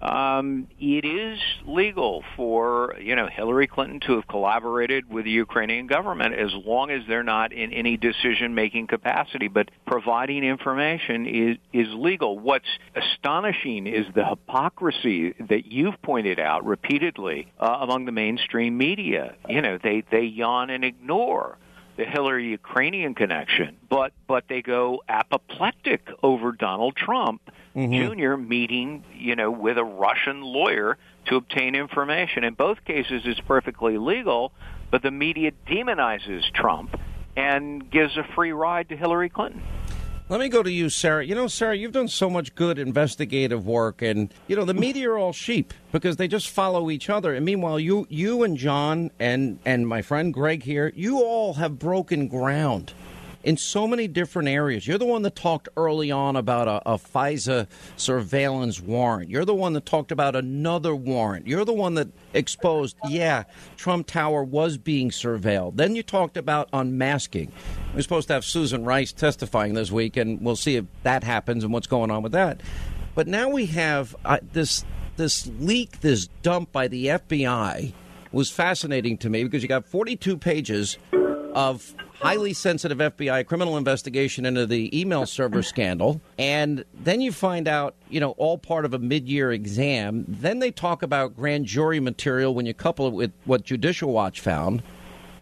Um, it is legal for you know Hillary Clinton to have collaborated with the Ukrainian government as long as they're not in any decision-making capacity. But providing information is is legal. What's astonishing is the hypocrisy that you've pointed out repeatedly uh, among the mainstream media. You know, they they yawn and ignore the Hillary Ukrainian connection, but but they go apoplectic over Donald Trump mm-hmm. Jr. meeting, you know, with a Russian lawyer to obtain information. In both cases, it's perfectly legal, but the media demonizes Trump and gives a free ride to Hillary Clinton. Let me go to you, Sarah. You know, Sarah, you've done so much good investigative work, and you know the mm. media are all sheep because they just follow each other. And meanwhile, you, you and John and and my friend Gregg here, you all have broken ground in so many different areas. You're the one that talked early on about a, a FISA surveillance warrant. You're the one that talked about another warrant. You're the one that exposed, yeah, Trump Tower was being surveilled. Then you talked about unmasking. We're supposed to have Susan Rice testifying this week, and we'll see if that happens and what's going on with that. But now we have uh, this this leak, this dump by the FBI was fascinating to me because you got 42 pages of highly sensitive FBI criminal investigation into the email server scandal. And then you find out, you know, all part of a mid year exam. Then they talk about grand jury material when you couple it with what Judicial Watch found.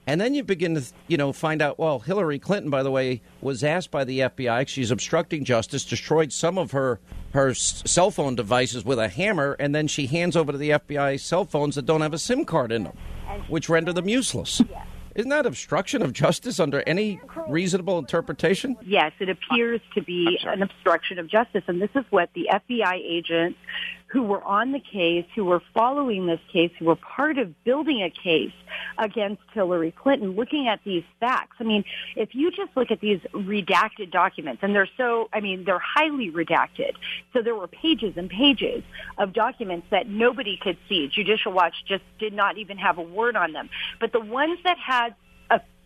And then you begin to, you know, find out. Well, Hillary Clinton, by the way, was asked by the FBI. She's obstructing justice, destroyed some of her her cell phone devices with a hammer, and then she hands over to the FBI cell phones that don't have a SIM card in them, which render them useless. Isn't that obstruction of justice under any reasonable interpretation? Yes, it appears to be an obstruction of justice. And this is what the FBI agents who were on the case, who were following this case, who were part of building a case against Hillary Clinton, looking at these facts. I mean, if you just look at these redacted documents, and they're so, I mean, they're highly redacted. So there were pages and pages of documents that nobody could see. Judicial Watch just did not even have a word on them. But the ones that had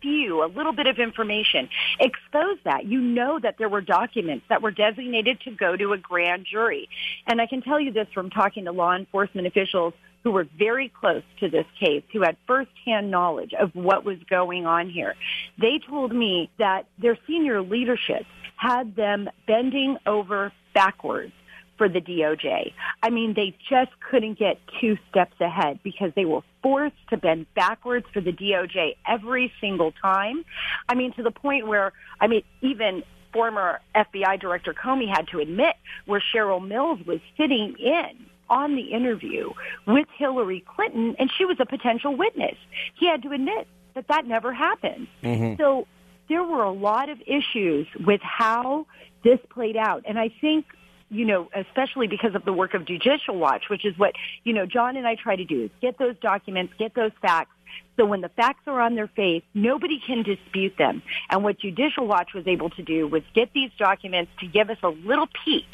few, a little bit of information, expose that. You know that there were documents that were designated to go to a grand jury. And I can tell you this from talking to law enforcement officials who were very close to this case, who had firsthand knowledge of what was going on here. They told me that their senior leadership had them bending over backwards for the DOJ. I mean, they just couldn't get two steps ahead because they were forced to bend backwards for the DOJ every single time. I mean, to the point where, I mean, even former FBI Director Comey had to admit where Cheryl Mills was sitting in on the interview with Hillary Clinton and she was a potential witness. He had to admit that that never happened. Mhm. So there were a lot of issues with how this played out. And I think, you know, especially because of the work of Judicial Watch, which is what, you know, John and I try to do is get those documents, get those facts. So when the facts are on their face, nobody can dispute them. And what Judicial Watch was able to do was get these documents to give us a little peek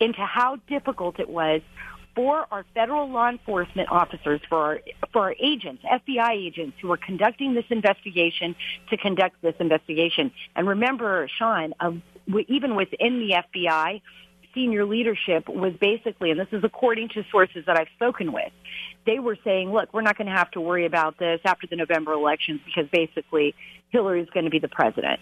into how difficult it was for our federal law enforcement officers, for our, for our agents, FBI agents who were conducting this investigation to conduct this investigation. And remember, Sean, uh, even within the FBI, senior leadership was basically, and this is according to sources that I've spoken with, they were saying, look, we're not going to have to worry about this after the November elections because basically Hillary is going to be the president.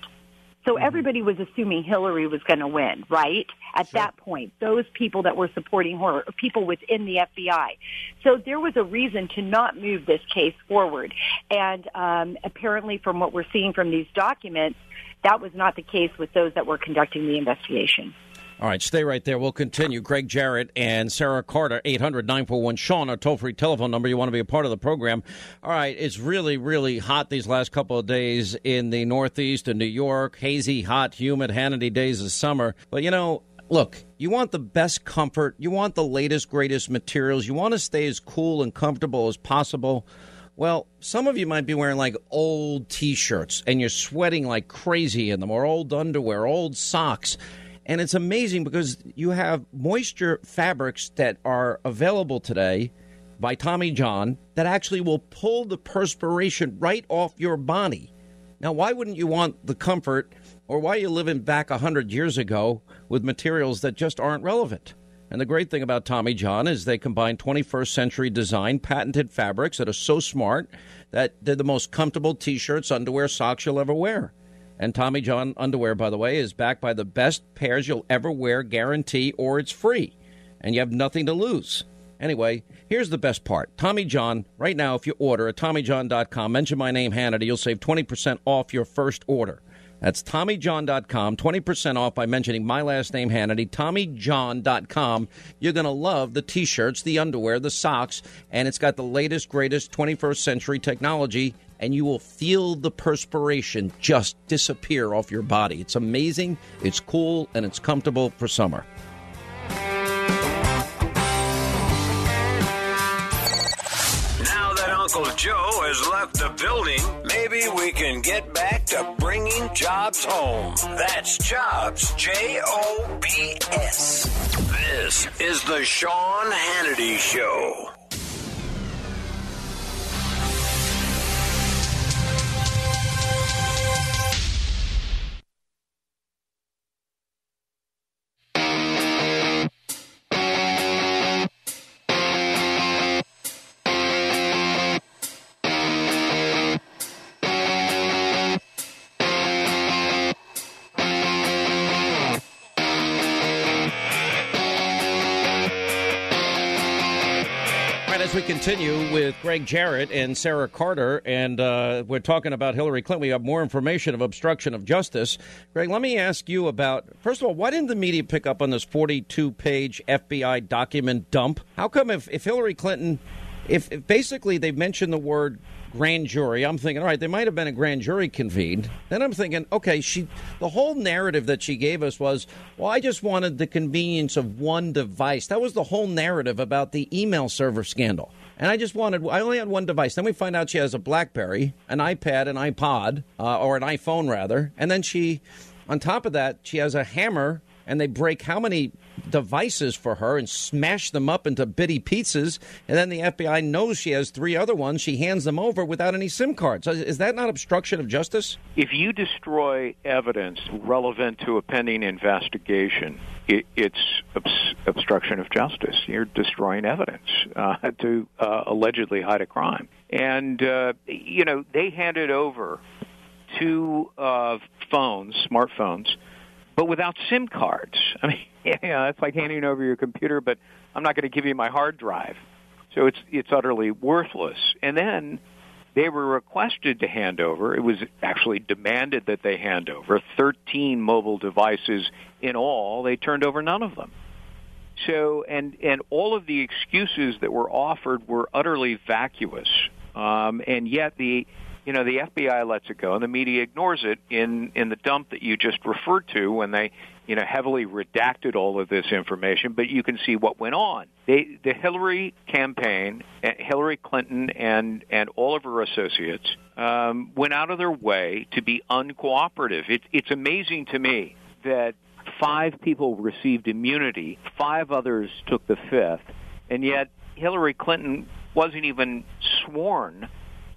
So everybody was assuming Hillary was going to win, right? At that point, those people that were supporting her, people within the FBI. So there was a reason to not move this case forward. And um, apparently, from what we're seeing from these documents, that was not the case with those that were conducting the investigation. All right, stay right there. We'll continue. Gregg Jarrett and Sarah Carter, 800 941 Sean, our toll free telephone number. You want to be a part of the program. All right, it's really, really hot these last couple of days in the Northeast and New York. Hazy, hot, humid, Hannity days of summer. But, you know, look, you want the best comfort, you want the latest, greatest materials, you want to stay as cool and comfortable as possible. Well, some of you might be wearing like old t shirts and you're sweating like crazy in them, or old underwear, old socks. And it's amazing because you have moisture fabrics that are available today by Tommy John that actually will pull the perspiration right off your body. Now, why wouldn't you want the comfort, or why are you living back 100 years ago with materials that just aren't relevant? And the great thing about Tommy John is they combine 21st century design, patented fabrics that are so smart that they're the most comfortable t shirts, underwear, socks you'll ever wear. And Tommy John underwear, by the way, is backed by the best pairs you'll ever wear guarantee, or it's free. And you have nothing to lose. Anyway, here's the best part. Tommy John, right now, if you order at TommyJohn.com, mention my name, Hannity, you'll save 20% off your first order. That's TommyJohn.com, 20% off by mentioning my last name, Hannity, TommyJohn.com. You're going to love the t shirts, the underwear, the socks, and it's got the latest, greatest 21st century technology, and you will feel the perspiration just disappear off your body. It's amazing, it's cool, and it's comfortable for summer. Uncle Joe has left the building, maybe we can get back to bringing jobs home. That's Jobs, J O B S. This is the Sean Hannity Show. As we continue with Gregg Jarrett and Sarah Carter, and uh, we're talking about Hillary Clinton, we have more information of obstruction of justice. Gregg, let me ask you about first of all, why didn't the media pick up on this 42 page FBI document dump? How come if, if Hillary Clinton, if, if basically they mentioned the word grand jury, I'm thinking, all right, there might have been a grand jury convened. Then I'm thinking, okay, she, the whole narrative that she gave us was, well, I just wanted the convenience of one device. That was the whole narrative about the email server scandal. And I just wanted, I only had one device. Then we find out she has a Blackberry, an iPad, an iPod, uh, or an iPhone rather. And then she, on top of that, she has a hammer and they break how many devices for her and smash them up into bitty pieces, and then the FBI knows she has three other ones. She hands them over without any SIM cards. Is that not obstruction of justice? If you destroy evidence relevant to a pending investigation, it, it's obs- obstruction of justice. You're destroying evidence uh, to uh, allegedly hide a crime. And, uh, you know, they handed over two phones, smartphones, but without SIM cards. I mean, yeah, that's like handing over your computer, but I'm not going to give you my hard drive. So it's it's utterly worthless. And then they were requested to hand over. It was actually demanded that they hand over 13 mobile devices in all. They turned over none of them. So and and all of the excuses that were offered were utterly vacuous. Um, and yet the you know the FBI lets it go and the media ignores it in in the dump that you just referred to when they you know heavily redacted all of this information but you can see what went on. They the Hillary campaign eh, Hillary Clinton and and all of her associates um, went out of their way to be uncooperative. It, it's amazing to me that five people received immunity five others took the fifth and yet Hillary Clinton wasn't even sworn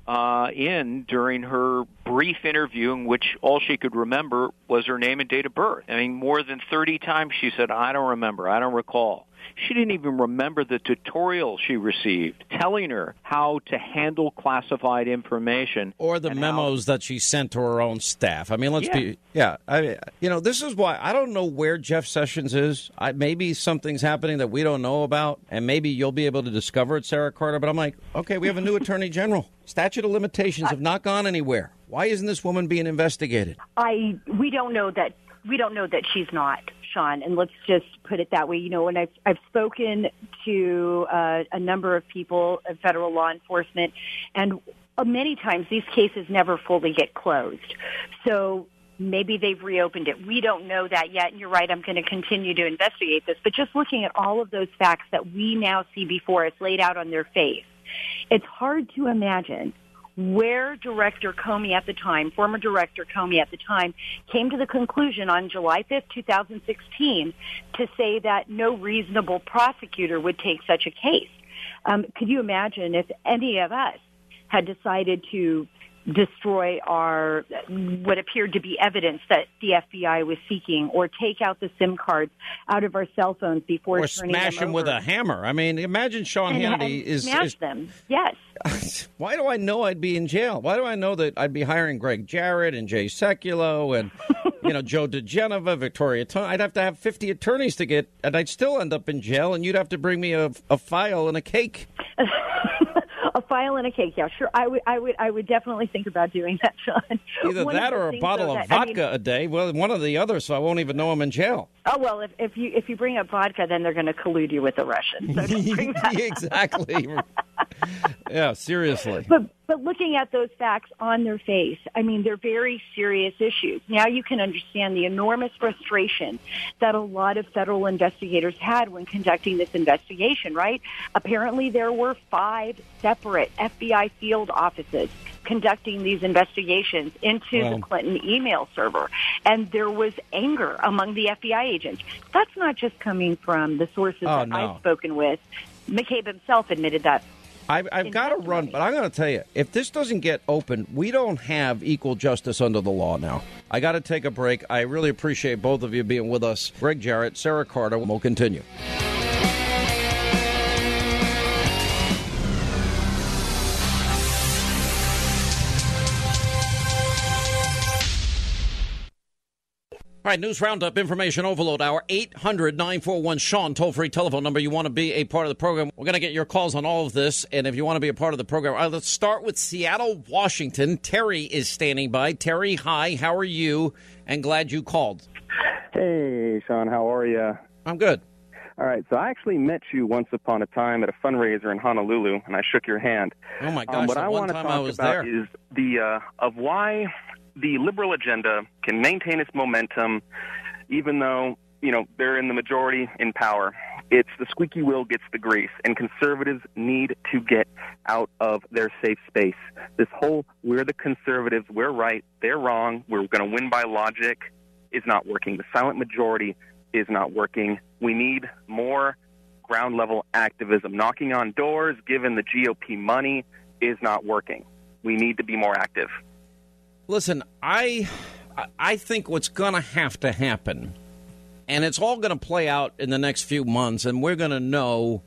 uh, in during her brief interview in which all she could remember was her name and date of birth. I mean, more than 30 times she said, I don't remember, I don't recall. She didn't even remember the tutorial she received telling her how to handle classified information. Or the memos how... that she sent to her own staff. I mean, let's yeah. be, yeah. I, you know, this is why I don't know where Jeff Sessions is. I, maybe something's happening that we don't know about, and maybe you'll be able to discover it, Sarah Carter. But I'm like, okay, we have a new attorney general. Statute of limitations have not gone anywhere. Why isn't this woman being investigated? I we don't know that we don't know that she's not. Sean, and let's just put it that way. You know, and I've, I've spoken to uh, a number of people, of federal law enforcement, and many times these cases never fully get closed. So maybe they've reopened it. We don't know that yet. And you're right, I'm going to continue to investigate this. But just looking at all of those facts that we now see before us laid out on their face, it's hard to imagine where Director Comey at the time, former Director Comey at the time, came to the conclusion on July 5th, 2016, to say that no reasonable prosecutor would take such a case. Um, could you imagine if any of us had decided to destroy our what appeared to be evidence that the FBI was seeking, or take out the SIM cards out of our cell phones before or turning smash them, them with a hammer. I mean, imagine Sean and, Hannity and is smash is, them. Yes. Why do I know I'd be in jail? Why do I know that I'd be hiring Gregg Jarrett and Jay Sekulow and you know Joe diGenova, Victoria? I'd have to have fifty attorneys to get, and I'd still end up in jail, and you'd have to bring me a, a file and a cake. file and a cake. Yeah, sure. I would, I would, I would definitely think about doing that, Sean. Either one that or a bottle of that- I vodka mean- a day. Well, one or the other, so I won't even know I'm in jail. Oh well, if, if you if you bring up vodka, then they're going to collude you with the Russians. So don't bring that. exactly. yeah, seriously. But but looking at those facts on their face, I mean, they're very serious issues. Now you can understand the enormous frustration that a lot of federal investigators had when conducting this investigation, right? Apparently there were five separate FBI field offices conducting these investigations into Wow. the Clinton email server. And there was anger among the FBI agents. That's not just coming from the sources Oh, that no. I've spoken with. McCabe himself admitted that I've, I've got to run, but I'm going to tell you, if this doesn't get open, we don't have equal justice under the law now. I got to take a break. I really appreciate both of you being with us. Gregg Jarrett, Sarah Carter. We'll continue. All right, news roundup, information overload hour, 800 941 Sean, toll free telephone number. You want to be a part of the program. We're going to get your calls on all of this. And if you want to be a part of the program, right, let's start with Seattle, Washington. Terry is standing by. Terry, hi, how are you? And glad you called. Hey, Sean, how are you? I'm good. All right, so I actually met you once upon a time at a fundraiser in Honolulu, and I shook your hand. Oh, my Um, gosh, what the I one want to time talk I was about there. is the uh, of why the liberal agenda can maintain its momentum, even though you know they're in the majority in power. It's the squeaky wheel gets the grease, and conservatives need to get out of their safe space. This whole "we're the conservatives, we're right, they're wrong, we're going to win by logic" is not working. The silent majority is not working. We need more ground level activism. Knocking on doors, giving the GOP money, is not working. We need to be more active. Listen, I I think what's going to have to happen, and it's all going to play out in the next few months, and we're going to know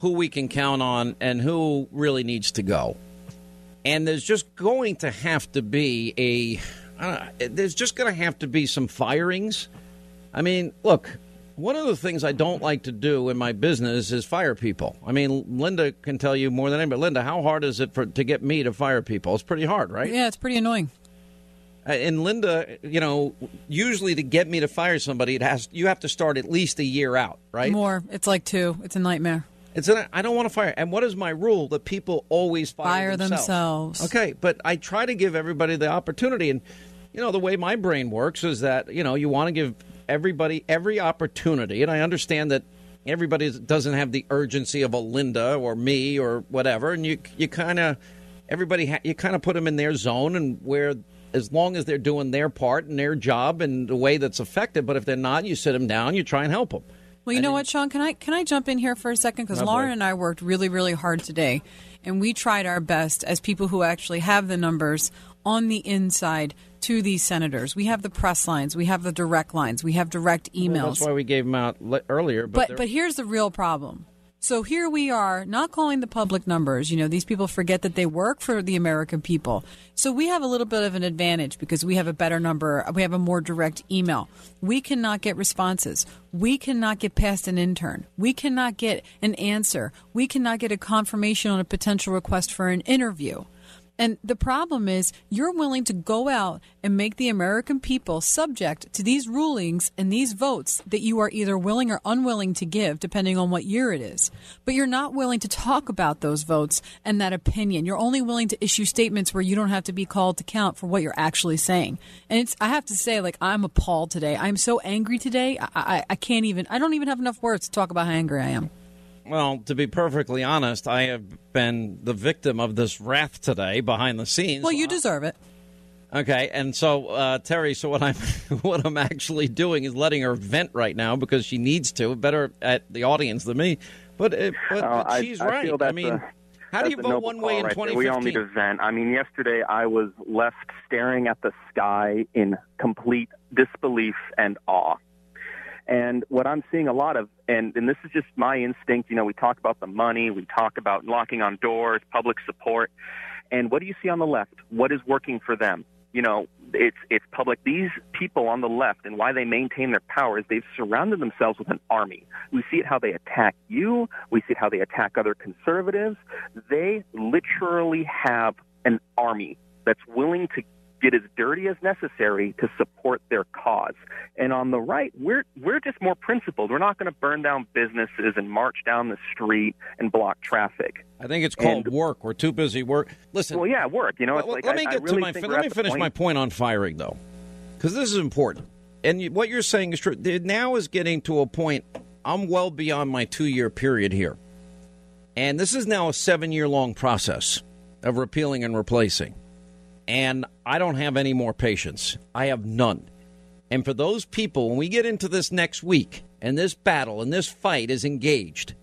who we can count on and who really needs to go. And there's just going to have to be a, uh, there's just going to have to be some firings. I mean, look, one of the things I don't like to do in my business is fire people. I mean, Linda can tell you more than anybody. Linda, how hard is it for to get me to fire people? It's pretty hard, right? Yeah, it's pretty annoying. Uh, and Linda, you know, usually to get me to fire somebody, it has you have to start at least a year out, right? More. It's like two. It's a nightmare. It's an, I don't want to fire. And what is my rule? That people always fire, Fire themselves. Okay, but I try to give everybody the opportunity. And, you know, the way my brain works is that, you know, you want to give everybody every opportunity. And I understand that everybody doesn't have the urgency of a Linda or me or whatever. And you, you kind of, everybody, ha- you kind of put them in their zone and where, as long as they're doing their part and their job in the way that's effective. But if they're not, you sit them down, you try and help them. Well, you know what, Sean? Can I can I jump in here for a second? Because Oh, boy. Lauren and I worked really, really hard today, and we tried our best as people who actually have the numbers on the inside to these senators. We have the press lines, we have the direct lines, we have direct emails. Well, that's why we gave them out earlier. But, but but here's the real problem. So here we are, not calling the public numbers. You know, these people forget that they work for the American people. So we have a little bit of an advantage because we have a better number. We have a more direct email. We cannot get responses. We cannot get past an intern. We cannot get an answer. We cannot get a confirmation on a potential request for an interview. And the problem is, you're willing to go out and make the American people subject to these rulings and these votes that you are either willing or unwilling to give, depending on what year it is. But you're not willing to talk about those votes and that opinion. You're only willing to issue statements where you don't have to be called to count for what you're actually saying. And it's, I have to say, like, I'm appalled today. I'm so angry today. I, I, I can't even, I don't even have enough words to talk about how angry I am. Well, to be perfectly honest, I have been the victim of this wrath today behind the scenes. Well, you deserve it. Okay, and so uh, Terry, so what I'm what I'm actually doing is letting her vent right now because she needs to, better at the audience than me. But uh, but, Uh, but she's I right. feel I mean, a- how do you vote one way call in right 2015? We all need to vent. I mean, yesterday I was left staring at the sky in complete disbelief and awe. And what I'm seeing a lot of, and, and this is just my instinct, you know, we talk about the money, we talk about knocking on doors, public support. And what do you see on the left? What is working for them? You know, it's it's public. These people on the left and why they maintain their power is they've surrounded themselves with an army. We see it how they attack you. We see it how they attack other conservatives. They literally have an army that's willing to get as dirty as necessary to support their cause. And on the right, we're we're just more principled. We're not going to burn down businesses and march down the street and block traffic. I think it's called work. We're too busy work. Listen. Well, yeah, work. You know, Well, like let I- me get really to my. Let me finish point- my point on firing though, because this is important. And what you're saying is true. Now is getting to a point. I'm well beyond my two year period here, and this is now a seven year long process of repealing and replacing. And I don't have any more patience. I have none. And for those people, when we get into this next week and this battle and this fight is engaged,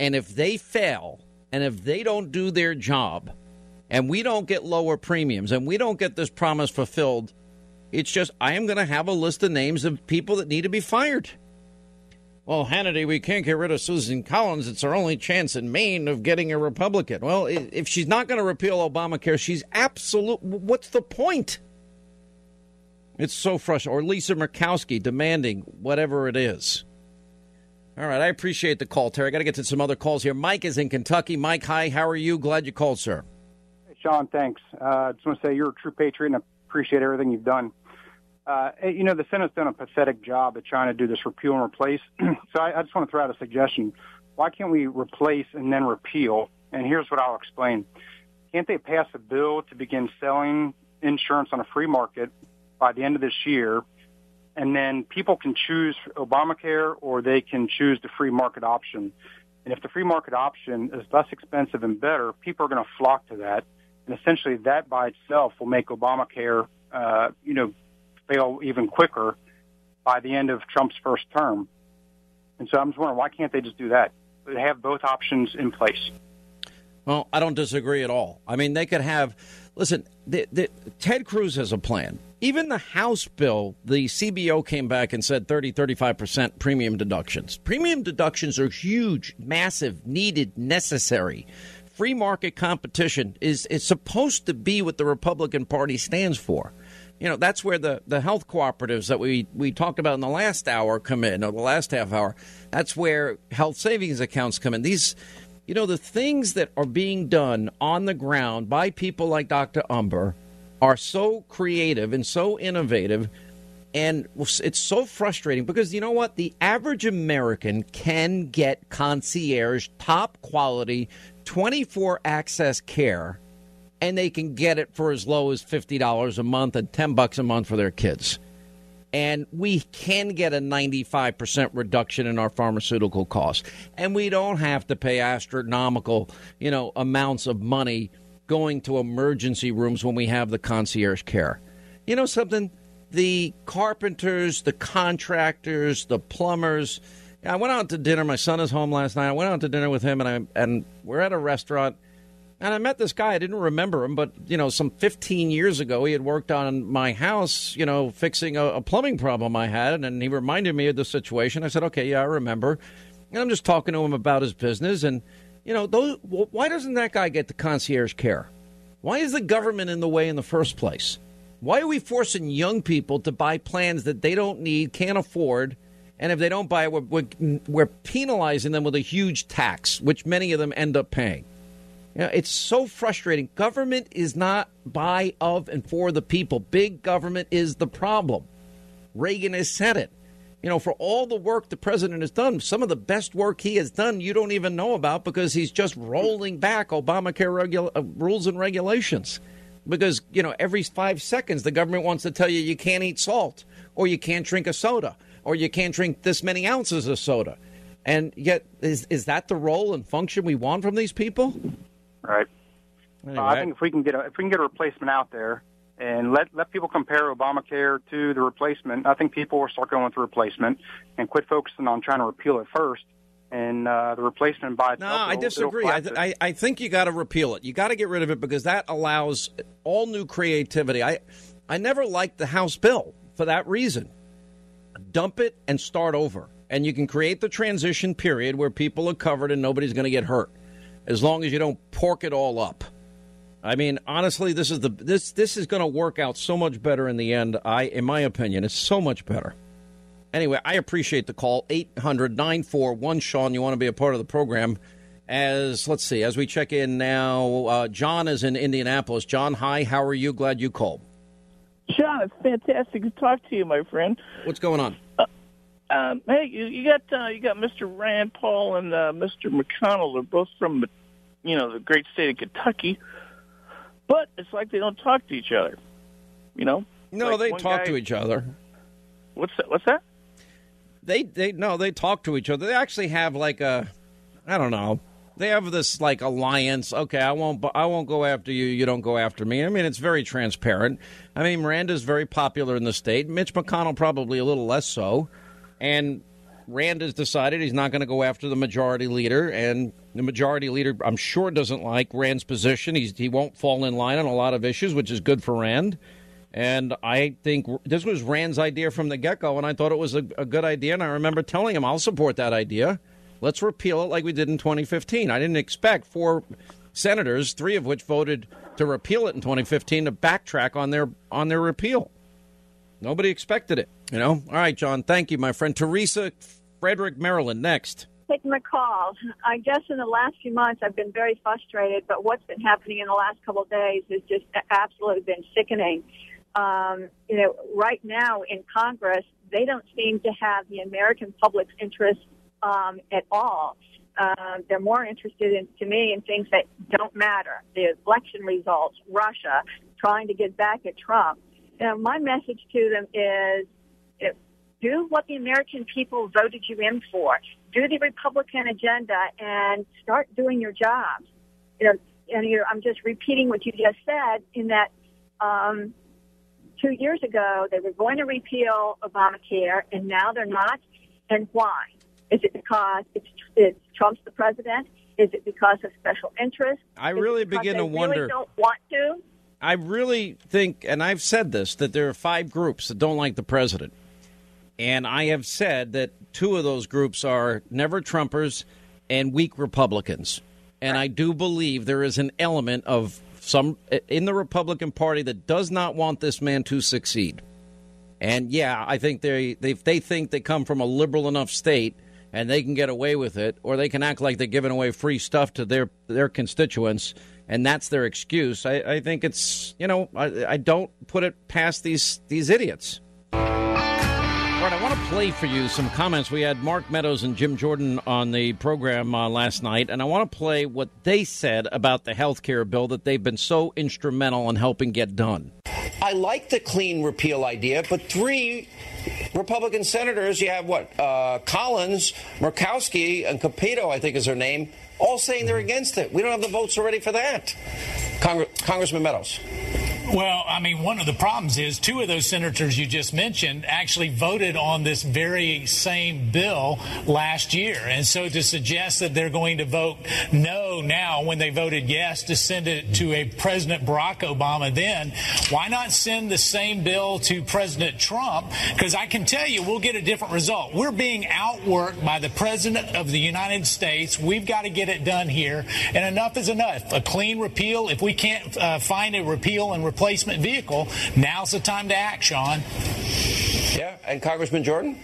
and if they fail and if they don't do their job and we don't get lower premiums and we don't get this promise fulfilled, it's just I am going to have a list of names of people that need to be fired. Well, Hannity, we can't get rid of Susan Collins. It's our only chance in Maine of getting a Republican. Well, if she's not going to repeal Obamacare, she's absolute. What's the point? It's so frustrating. Or Lisa Murkowski demanding whatever it is. All right, I appreciate the call, Terry. I got to get to some other calls here. Mike is in Kentucky. Mike, hi. How are you? Glad you called, sir. Sean, thanks. Uh, I just want to say you're a true patriot and I appreciate everything you've done. Uh, you know, the Senate's done a pathetic job at trying to do this repeal and replace. so I, I just want to throw out a suggestion. Why can't we replace and then repeal? And here's what I'll explain. Can't they pass a bill to begin selling insurance on a free market by the end of this year? And then people can choose Obamacare or they can choose the free market option. And if the free market option is less expensive and better, people are going to flock to that. And essentially, that by itself will make Obamacare, uh, you know, fail even quicker. by the end of Trump's first term. And so I'm just wondering why can't they just do that? They have both options in place. Well, I don't disagree at all. I mean, they could have. Listen, the, the, Ted Cruz has a plan. Even the House bill, the CBO came back and said 30, 35% premium deductions. Premium deductions are huge, massive, needed, necessary. Free market competition is, is supposed to be what the Republican Party stands for. You know, that's where the, the health cooperatives that we, we talked about in the last hour come in, or the last half hour. That's where health savings accounts come in. These you know, the things that are being done on the ground by people like Dr. Umbehr are so creative and so innovative. And it's so frustrating because you know what? The average American can get concierge, top quality, 24 access care, and they can get it for as low as $50 a month and 10 bucks a month for their kids. And we can get a 95% reduction in our pharmaceutical costs. And we don't have to pay astronomical you know amounts of money going to emergency rooms when we have the concierge care. You know something? The carpenters the contractors the plumbers. I went out to dinner. My son is home last night. I went out to dinner with him and i and we're at a restaurant and I met this guy. I didn't remember him, but you know, some 15 years ago, he had worked on my house, you know, fixing a, a plumbing problem I had, and he reminded me of the situation. I said, "Okay, yeah, I remember." And I'm just talking to him about his business, and you know, those, why doesn't that guy get the concierge care? Why is the government in the way in the first place? Why are we forcing young people to buy plans that they don't need, can't afford? And if they don't buy it, we're, we're, we're penalizing them with a huge tax, which many of them end up paying. You know, it's so frustrating. Government is not by, of, and for the people. Big government is the problem. Reagan has said it. You know, for all the work the president has done, some of the best work he has done you don't even know about because he's just rolling back Obamacare regula- uh, rules and regulations. Because, you know, every five seconds the government wants to tell you you can't eat salt or you can't drink a soda or you can't drink this many ounces of soda. And yet, is, is that the role and function we want from these people? Right. Anyway. Uh, I think if we can get a, if we can get a replacement out there and let let people compare Obamacare to the replacement, I think people will start going with the replacement and quit focusing on trying to repeal it first. And uh, the replacement by itself. No, I disagree. I, th- I, I think you got to repeal it. You got to get rid of it because that allows all new creativity. I I never liked the House bill for that reason. Dump it and start over, and you can create the transition period where people are covered and nobody's going to get hurt as long as you don't pork it all up. I mean, honestly, this is the this this is going to work out so much better in the end. I, in my opinion, it's so much better. Anyway, I appreciate the call. 800-941 Sean, you want to be a part of the program? As let's see, as we check in now, uh, John is in Indianapolis. John, hi. How are you? Glad you called. Sean, it's fantastic to talk to you, my friend. What's going on? Um, hey, you, you got uh, you got Mr. Rand Paul and uh, Mr. McConnell. They're both from, you know, the great state of Kentucky, but it's like they don't talk to each other. You know? No, like they talk guy, to each other. What's that? What's that? They they no, they talk to each other. They actually have like a, I don't know. They have this like alliance. Okay, I won't. I won't go after you. You don't go after me. I mean, it's very transparent. I mean, Miranda's very popular in the state. Mitch McConnell probably a little less so. And Rand has decided he's not going to go after the majority leader, and the majority leader, I'm sure, doesn't like Rand's position. He's, he won't fall in line on a lot of issues, which is good for Rand. And I think this was Rand's idea from the get go, and I thought it was a, a, good idea. And I remember telling him, I'll support that idea. Let's repeal it like we did in 2015. I didn't expect four senators, three of which voted to repeal it in 2015, to backtrack on their on their repeal. Nobody expected it. You know? All right, John. Thank you, my friend. Teresa, Frederick, Maryland, next. Taking my call. I guess in the last few months I've been very frustrated, but what's been happening in the last couple of days has just absolutely been sickening. Um, you know, right now in Congress, they don't seem to have the American public's interest um, at all. Uh, they're more interested in, to me, in things that don't matter. The election results, Russia, trying to get back at Trump. Know, my message to them is do what the American people voted you in for. Do the Republican agenda and start doing your jobs. You know, and you know, I'm just repeating what you just said in that um, two years ago they were going to repeal Obamacare, and now they're not. And why? Is it because it's, it's Trump's the president? Is it because of special interest? I really begin to wonder- Really don't want to. I really think, and I've said this, that there are five groups that don't like the president. And I have said that two of those groups are never Trumpers and weak Republicans. And I do believe there is an element of some in the Republican Party that does not want this man to succeed. And yeah, I think they they they think they come from a liberal enough state and they can get away with it, or they can act like they're giving away free stuff to their their constituents, and that's their excuse. I, I think it's you know I, I don't put it past these these idiots. All right, I want to play for you some comments. We had Mark Meadows and Jim Jordan on the program uh, last night, and I want to play what they said about the health care bill that they've been so instrumental in helping get done. I like the clean repeal idea, but three Republican senators, you have what? Uh, Collins, Murkowski, and Capito, I think is her name, all saying they're against it. We don't have the votes already for that. Congre- Congressman Meadows. Well, I mean, one of the problems is two of those senators you just mentioned actually voted on this very same bill last year. And so to suggest that they're going to vote no now when they voted yes to send it to a President Barack Obama then, why not send the same bill to President Trump? Because I can tell you we'll get a different result. We're being outworked by the President of the United States. We've got to get it done here. And enough is enough. A clean repeal, if we can't uh, find a repeal and replacement vehicle, now's the time to act, Sean. Yeah, and Congressman Jordan?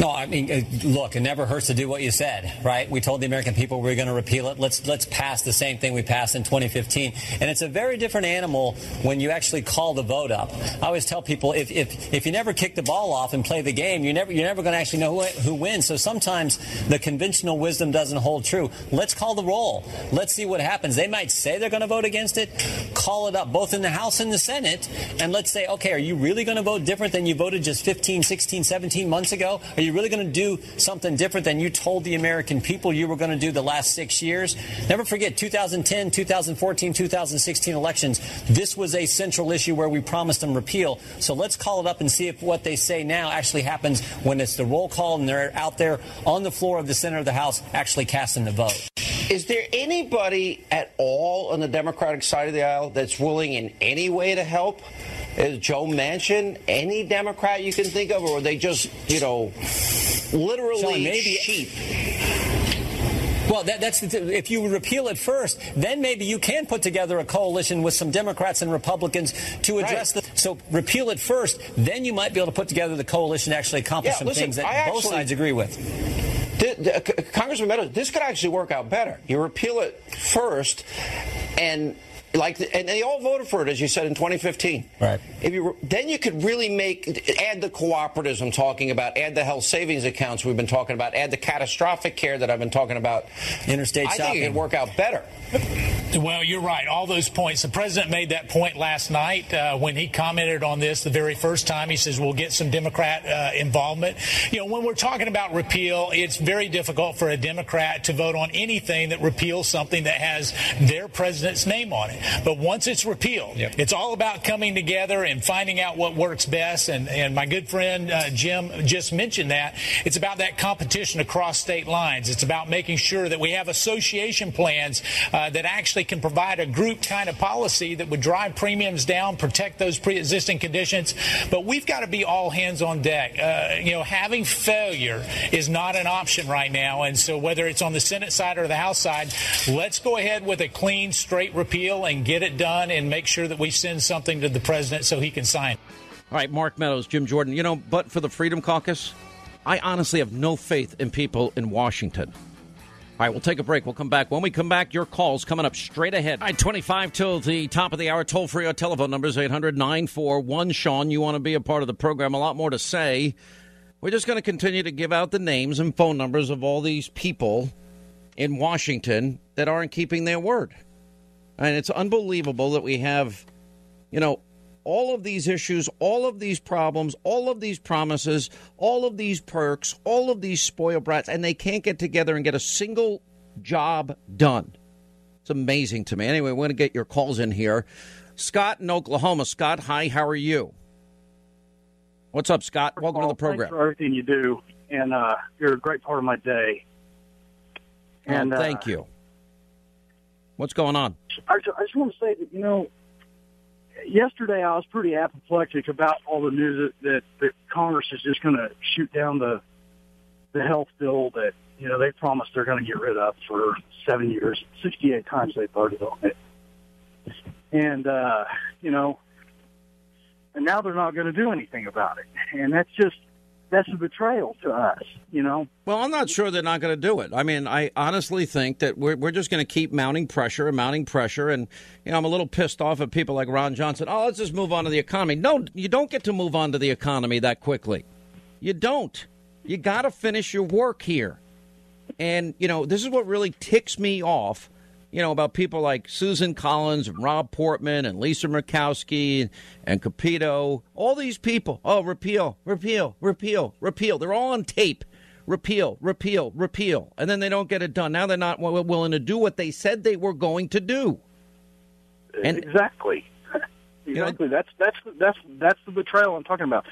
No, I mean, uh, look, it never hurts to do what you said, right? We told the American people we were going to repeal it. Let's let's pass the same thing we passed in 2015, and it's a very different animal when you actually call the vote up. I always tell people if if, if you never kick the ball off and play the game, you never you're never going to actually know who who wins. So sometimes the conventional wisdom doesn't hold true. Let's call the roll. Let's see what happens. They might say they're going to vote against it. Call it up both in the House and the Senate, and let's say, okay, are you really going to vote different than you voted just 15, 16, 17 months ago? Are you really going to do something different than you told the American people you were going to do the last six years? Never forget 2010, 2014, 2016 elections. This was a central issue where we promised them repeal. So let's call it up and see if what they say now actually happens when it's the roll call and they're out there on the floor of the center of the House actually casting the vote. Is there anybody at all on the Democratic side of the aisle that's willing in any way to help? Is Joe Manchin any Democrat you can think of, or are they just, you know, literally Sean, maybe- sheep? Well, that, that's the, if you repeal it first, then maybe you can put together a coalition with some Democrats and Republicans to address the. So repeal it first, then you might be able to put together the coalition to actually accomplish Yeah, some listen, things that I both actually- sides agree with. Th- th- C- Congressman Meadows, this could actually work out better. You repeal it first, and like, and they all voted for it, as you said in 2015. Right. If you re- then you could really make add the cooperatives I'm talking about, add the health savings accounts we've been talking about, add the catastrophic care that I've been talking about. Interstate I think it shopping. could work out better. Well, you're right. All those points. The president made that point last night uh, when he commented on this the very first time. He says we'll get some Democrat uh, involvement. You know, when we're talking about repeal, it's very difficult for a Democrat to vote on anything that repeals something that has their president's name on it. But once it's repealed, it's all about coming together and finding out what works best. And, and my good friend uh, Jim just mentioned that. It's about that competition across state lines. It's about making sure that we have association plans uh, that actually can provide a group kind of policy that would drive premiums down, protect those pre-existing conditions. But we've got to be all hands on deck. Uh, you know, having failure is not an option right now. And so whether it's on the Senate side or the House side, let's go ahead with a clean, straight repeal and get it done and make sure that we send something to the president so he can sign. All right, Mark Meadows, Jim Jordan. You know, but for the Freedom Caucus, I honestly have no faith in people in Washington. All right, we'll take a break. We'll come back. When we come back, your calls coming up straight ahead. All right, 25 till the top of the hour. Toll free. Our telephone numbers 800 941 Sean. You want to be a part of the program? A lot more to say. We're just going to continue to give out the names and phone numbers of all these people in Washington that aren't keeping their word. And it's unbelievable that we have, you know, all of these issues, all of these problems, all of these promises, all of these perks, all of these spoil brats, and they can't get together and get a single job done. It's amazing to me. Anyway, we're going to get your calls in here. Scott in Oklahoma. Scott, hi, how are you? What's up, Scott? Welcome to the program. Thanks for everything you do, and uh, you're a great part of my day. And And, uh, thank you. What's going on? I just, I just want to say that you know, yesterday I was pretty apoplectic about all the news that that, that Congress is just going to shoot down the the health bill that you know they promised they're going to get rid of for seven years, sixty-eight times they voted on it, and uh, you know, and now they're not going to do anything about it, and that's just that's a betrayal to us, you know. Well, I'm not sure they're not going to do it. I mean, I honestly think that we're, we're just going to keep mounting pressure and mounting pressure. And, you know, I'm a little pissed off at people like Ron Johnson. Oh, let's just move on to the economy. No, you don't get to move on to the economy that quickly. You don't. You got to finish your work here. And, you know, this is what really ticks me off, you know, about people like Susan Collins and Rob Portman and Lisa Murkowski and Capito. All these people. Oh, repeal, repeal, repeal, repeal. They're all on tape. Repeal, repeal, repeal. And then they don't get it done. Now they're not willing to do what they said they were going to do. And exactly, exactly. that's that's that's that's the betrayal I'm talking about.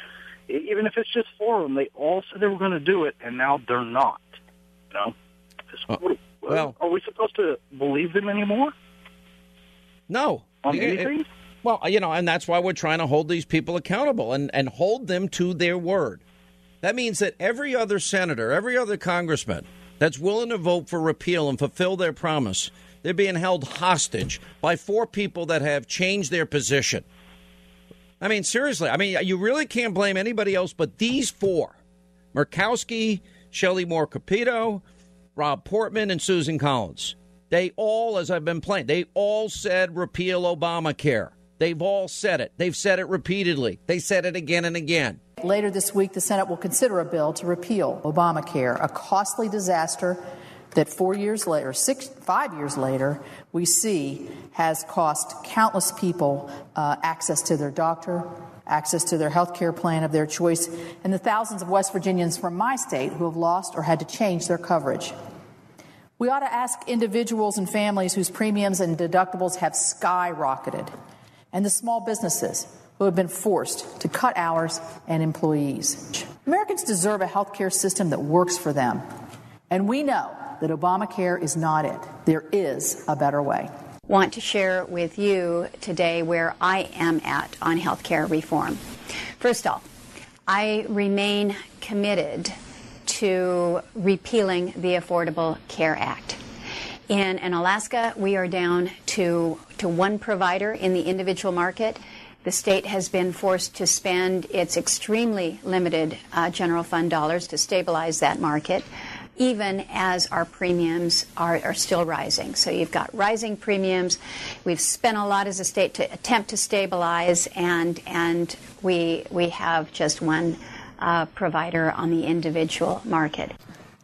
Even if it's just four of them, they all said they were going to do it, and now they're not. You know, Just uh, what- well- are we supposed to believe them anymore? No. On It- it- anything? well, you know, and that's why we're trying to hold these people accountable and, and hold them to their word. That means that every other senator, every other congressman that's willing to vote for repeal and fulfill their promise, they're being held hostage by four people that have changed their position. I mean, seriously, I mean, you really can't blame anybody else but these four Murkowski, Shelley Moore Capito, Rob Portman, and Susan Collins. They all, as I've been playing, they all said repeal Obamacare. They've all said it. They've said it repeatedly. They said it again and again. Later this week, the Senate will consider a bill to repeal Obamacare, a costly disaster that four years later, six, five years later, we see has cost countless people uh, access to their doctor, access to their health care plan of their choice, and the thousands of West Virginians from my state who have lost or had to change their coverage. We ought to ask individuals and families whose premiums and deductibles have skyrocketed, and the small businesses who have been forced to cut hours and employees. Americans deserve a health care system that works for them, and we know that Obamacare is not it. There is a better way. Want to share with you today where I am at on healthcare reform. First off, I remain committed to repealing the Affordable Care Act. In, in Alaska, we are down to, to one provider in the individual market. The state has been forced to spend its extremely limited uh, general fund dollars to stabilize that market even as our premiums are, are still rising. So you've got rising premiums. We've spent a lot as a state to attempt to stabilize, and and we we have just one uh, provider on the individual market.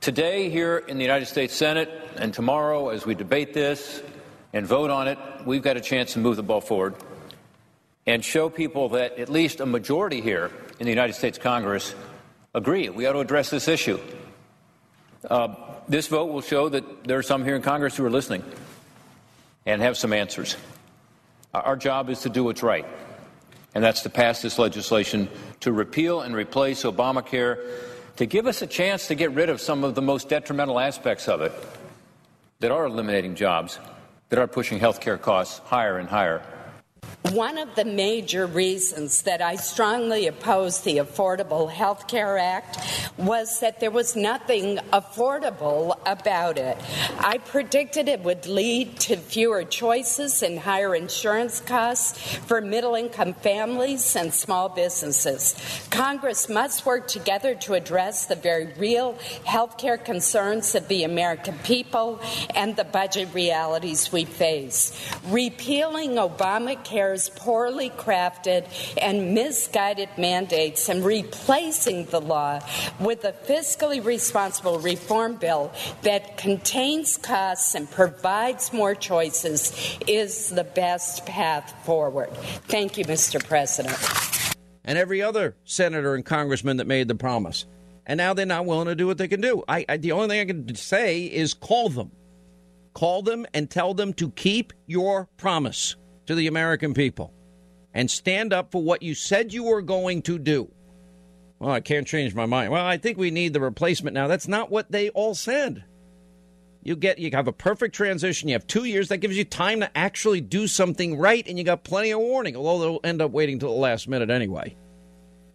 Today, here in the United States Senate, and tomorrow as we debate this and vote on it, we've got a chance to move the ball forward and show people that at least a majority here in the United States Congress agree we ought to address this issue. Uh, this vote will show that there are some here in Congress who are listening and have some answers. Our- job is to do what's right, and that's to pass this legislation to repeal and replace Obamacare, to give us a chance to get rid of some of the most detrimental aspects of it that are eliminating jobs, that are pushing health care costs higher and higher. One of the major reasons that I strongly opposed the Affordable Health Care Act was that there was nothing affordable about it. I predicted it would lead to fewer choices and higher insurance costs for middle income families and small businesses. Congress must work together to address the very real health care concerns of the American people and the budget realities we face. Repealing Obamacare's poorly crafted and misguided mandates and replacing the law with a fiscally responsible reform bill that contains costs and provides more choices is the best path forward. Thank you, Mr. President. and every other senator and congressman that made the promise. And now they're not willing to do what they can do. I, I, the only thing I can say is call them. Call them and tell them to keep your promise. To the American people and stand up for what you said you were going to do. Well, I can't change my mind. Well, I think we need the replacement now. That's not what they all said. You get you have a perfect transition. You have two years. That gives you time to actually do something right, and you got plenty of warning. Although they'll end up waiting till the last minute anyway.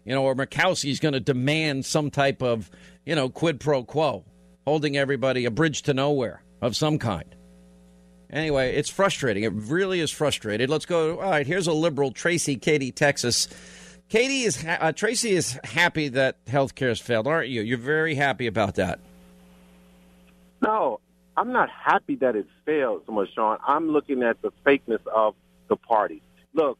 You know, or Murkowski's going to demand some type of you know quid pro quo, holding everybody a bridge to nowhere of some kind. Anyway, it's frustrating. It really is frustrating. Let's go. All right, here's a liberal, Tracy, Katy, Texas. Katie is ha- uh, Tracy is happy that health care has failed, aren't you? You're very happy about that. No, I'm not happy that it failed so much, Sean. I'm looking at the fakeness of the party. Look,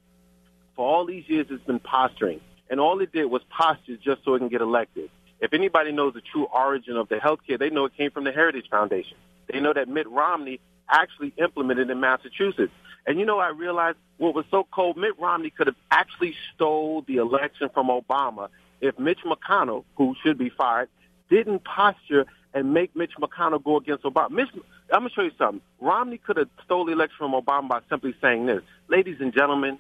for all these years, it's been posturing, and all it did was posture just so it can get elected. If anybody knows the true origin of the health care, they know it came from the Heritage Foundation. They know that Mitt Romney actually implemented in Massachusetts. And you know, I realized what was so cold. Mitt Romney could have actually stole the election from Obama if Mitch McConnell, who should be fired, didn't posture and make Mitch McConnell go against Obama. Mitch, I'm going to show you something. Romney could have stole the election from Obama by simply saying this. Ladies and gentlemen,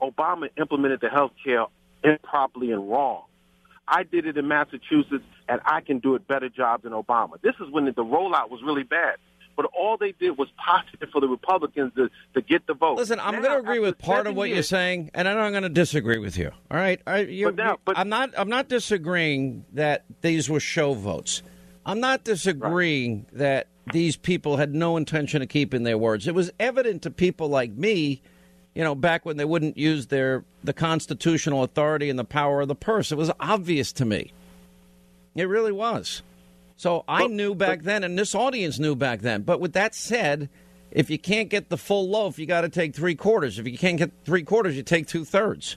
Obama implemented the health care improperly and wrong. I did it in Massachusetts, and I can do it better job than Obama. This is when the rollout was really bad. But all they did was posture for the Republicans to, to get the vote. Listen, I'm going to agree with part of what years, you're saying, and I'm going to disagree with you. All right, I, you, but now, but, I'm not. I'm not disagreeing that these were show votes. I'm not disagreeing right. that these people had no intention of keeping their words. It was evident to people like me, you know, back when they wouldn't use their the constitutional authority and the power of the purse. It was obvious to me. It really was. So I but, knew back but, then, and this audience knew back then. But with that said, if you can't get the full loaf, you got to take three quarters. If you can't get three quarters, you take two thirds.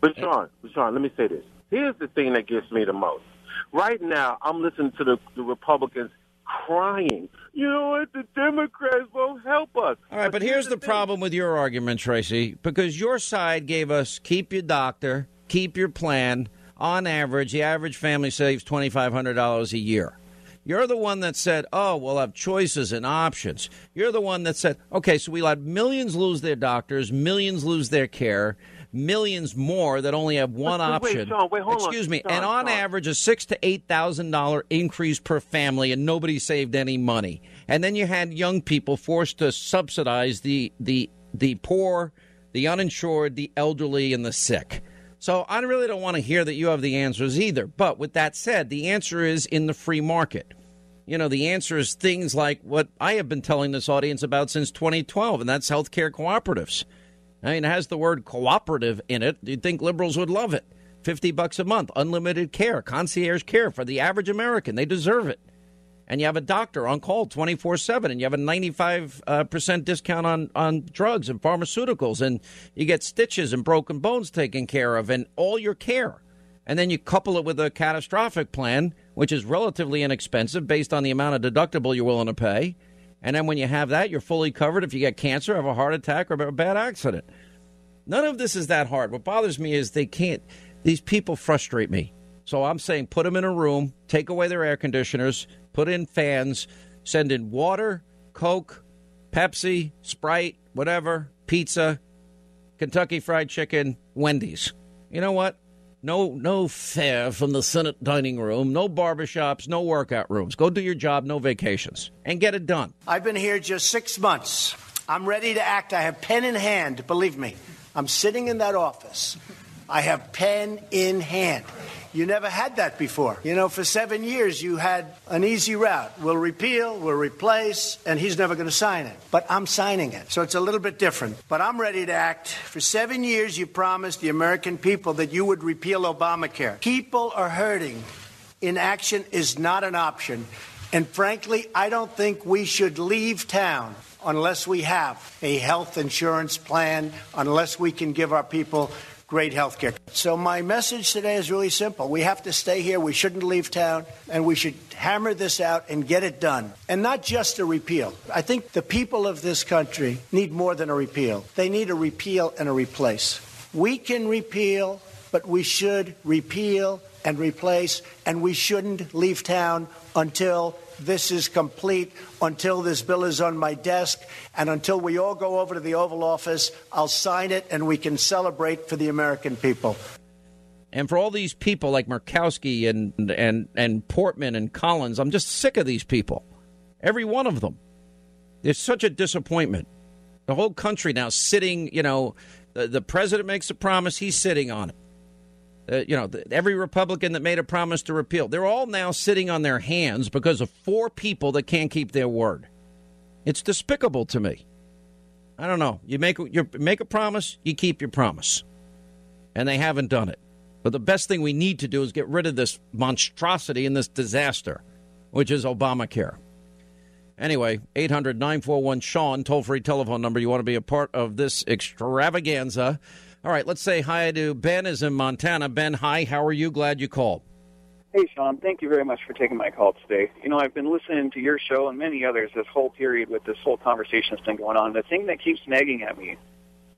But Sean, but Sean, let me say this. Here's the thing that gets me the most. Right now, I'm listening to the, the Republicans crying. You know what? The Democrats won't help us. All right, but, but here's, the, the problem with your argument, Tracy, because your side gave us keep your doctor, keep your plan on average, the average family saves $2,500 a year. You're the one that said, oh, we'll have choices and options. You're the one that said, okay, so we let millions lose their doctors, millions lose their care, millions more that only have one wait, option. Wait, Sean, wait, Excuse on. me. Sean, and on Sean. average, a six to eight thousand dollar increase per family, and nobody saved any money. And then you had young people forced to subsidize the the the poor, the uninsured, the elderly, and the sick. So I really don't want to hear that you have the answers either. But with that said, the answer is in the free market. You know, the answer is things like what I have been telling this audience about since 2012, and that's healthcare cooperatives. I mean, it has the word cooperative in it. You'd think liberals would love it. 50 bucks a month, unlimited care, concierge care for the average American. They deserve it and you have a doctor on call 24 7 and you have a 95% uh, discount on, on drugs and pharmaceuticals and you get stitches and broken bones taken care of and all your care. And then you couple it with a catastrophic plan which is relatively inexpensive based on the amount of deductible you're willing to pay. And then when you have that you're fully covered. If you get cancer have a heart attack or a bad accident. None of this is that hard. What bothers me is they can't these people frustrate me. So i'm saying put them in a room take away their air conditioners put in fans, send in water, Coke, Pepsi, Sprite, whatever, pizza, Kentucky Fried Chicken, Wendy's. You know what? No, no fare from the Senate dining room, no barbershops, no workout rooms. Go do your job, no vacations, and get it done. I've been here just six months. I'm ready to act. I have pen in hand, believe me. I'm sitting in that office. I have pen in hand. You never had that before. You know, for seven years, you had an easy route. We'll repeal, we'll replace, and he's never going to sign it. But I'm signing it. So it's a little bit different. But I'm ready to act. For seven years, you promised the American people that you would repeal Obamacare. People are hurting. Inaction is not an option. And frankly, I don't think we should leave town unless we have a health insurance plan, unless we can give our people great health care. So, my message today is really simple. We have to stay here. We shouldn't leave town, and we should hammer this out and get it done. And not just a repeal. I think the people of this country need more than a repeal, they need a repeal and a replace. We can repeal but we should repeal and replace, and we shouldn't leave town until this is complete, until this bill is on my desk, and until we all go over to the Oval Office. I'll sign it, and we can celebrate for the American people. And for all these people like Murkowski and and and Portman and Collins, I'm just sick of these people. Every one of them. It's such a disappointment. The whole country now sitting, you know, the, the president makes a promise, he's sitting on it. Uh, you know, the, every Republican that made a promise to repeal, they're all now sitting on their hands because of four people that can't keep their word. It's despicable to me. I don't know. You make you make a promise, you keep your promise, and they haven't done it. But the best thing we need to do is get rid of this monstrosity and this disaster, which is Obamacare. Anyway, 800 941 Sean, toll free telephone number. You want to be a part of this extravaganza. All right, let's say hi to Ben, is in Montana. Ben, hi, how are you? Glad you called. Hey, Sean, thank you very much for taking my call today. You know, I've been listening to your show and many others this whole period with this whole conversation that's been going on. The thing that keeps nagging at me,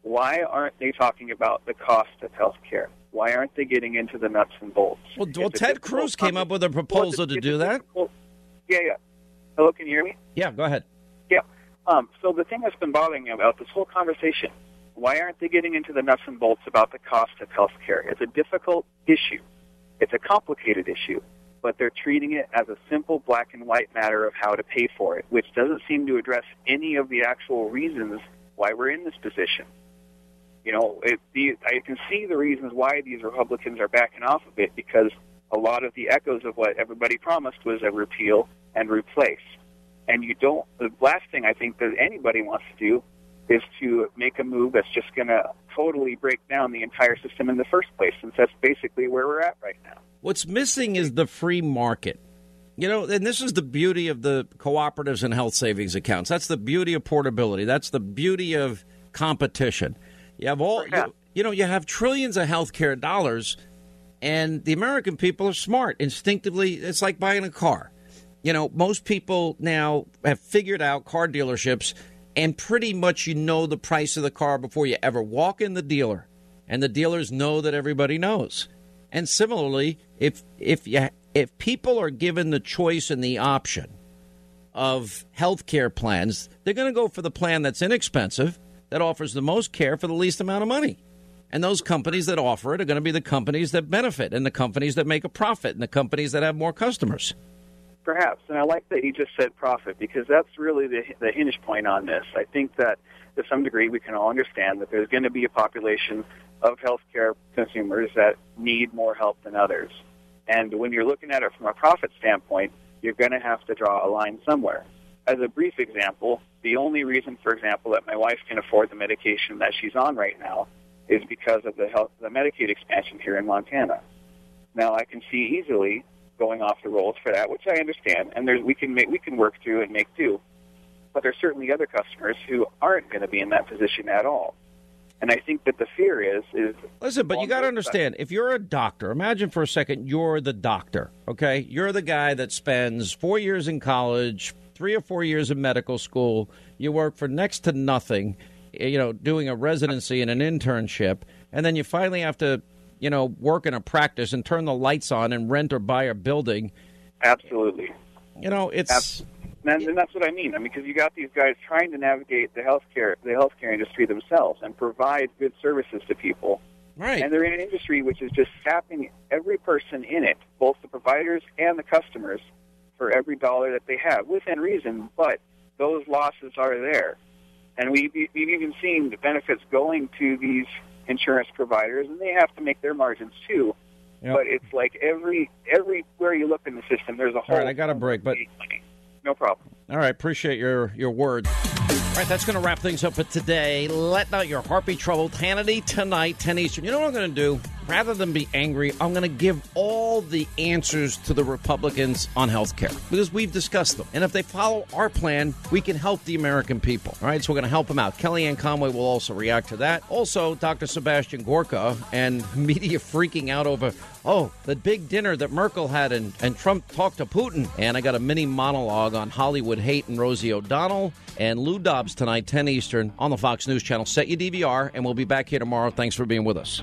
why aren't they talking about the cost of health care? Why aren't they getting into the nuts and bolts? Well, well Ted Cruz came up with a proposal to do that. Yeah, yeah. Hello, can you hear me? Yeah, go ahead. Yeah. Um, so the thing that's been bothering me about this whole conversation, why aren't they getting into the nuts and bolts about the cost of health care? It's a difficult issue. It's a complicated issue, but they're treating it as a simple black and white matter of how to pay for it, which doesn't seem to address any of the actual reasons why we're in this position. You know, it, the, I can see the reasons why these Republicans are backing off of it because a lot of the echoes of what everybody promised was a repeal and replace. And you don't, the last thing I think that anybody wants to do is to make a move that's just going to totally break down the entire system in the first place, since that's basically where we're at right now. What's missing is the free market. You know, and this is the beauty of the cooperatives and health savings accounts. That's the beauty of portability. That's the beauty of competition. You have all, you, you know, you have trillions of healthcare dollars, and the American people are smart. Instinctively, it's like buying a car. You know, most people now have figured out car dealerships and pretty much you know the price of the car before you ever walk in the dealer. And the dealers know that everybody knows. And similarly if if you if people are given the choice and the option of health care plans they're going to go for the plan that's inexpensive that offers the most care for the least amount of money. And those companies that offer it are going to be the companies that benefit and the companies that make a profit and the companies that have more customers Perhaps, and I like that you just said profit because that's really the, the hinge point on this. I think that to some degree we can all understand that there's going to be a population of healthcare consumers that need more help than others. And when you're looking at it from a profit standpoint, you're going to have to draw a line somewhere. As a brief example, the only reason, for example, that my wife can afford the medication that she's on right now is because of the health, the Medicaid expansion here in Montana. Now, I can see easily going off the rolls for that, which I understand, and there's we can make we can work through and make do. But there's certainly other customers who aren't going to be in that position at all. And I think that the fear is is listen, but you got to understand if you're a doctor, imagine for a second you're the doctor. Okay, you're the guy that spends four years in college, three or four years in medical school. You work for next to nothing, eh, you know, doing a residency and an internship, and then you finally have to you know, work in a practice and turn the lights on and rent or buy a building. Absolutely. You know, it's. And, and that's what I mean. I mean, because you got these guys trying to navigate the healthcare the healthcare industry themselves and provide good services to people. Right. And they're in an industry which is just sapping every person in it, both the providers and the customers, for every dollar that they have, within reason. But those losses are there, and we've, we've even seen the benefits going to these insurance providers, and they have to make their margins too. Yep. But it's like every everywhere you look in the system, there's a whole. All right, I got a break, but no problem. All right, appreciate your your words. All right, that's going to wrap things up for today. Let out your heartbeat troubled Hannity tonight, 10 Eastern. You know what I'm going to do? Rather than be angry, I'm going to give all the answers to the Republicans on health care because we've discussed them. And if they follow our plan, we can help the American people. All right, so we're going to help them out. Kellyanne Conway will also react to that. Also, Dr. Sebastian Gorka and media freaking out over, oh, the big dinner that Merkel had and, and Trump talked to Putin. And I got a mini monologue on Hollywood hate and Rosie O'Donnell and Lou Dobbs tonight, 10 Eastern, on the Fox News Channel. Set your DVR, and we'll be back here tomorrow. Thanks for being with us.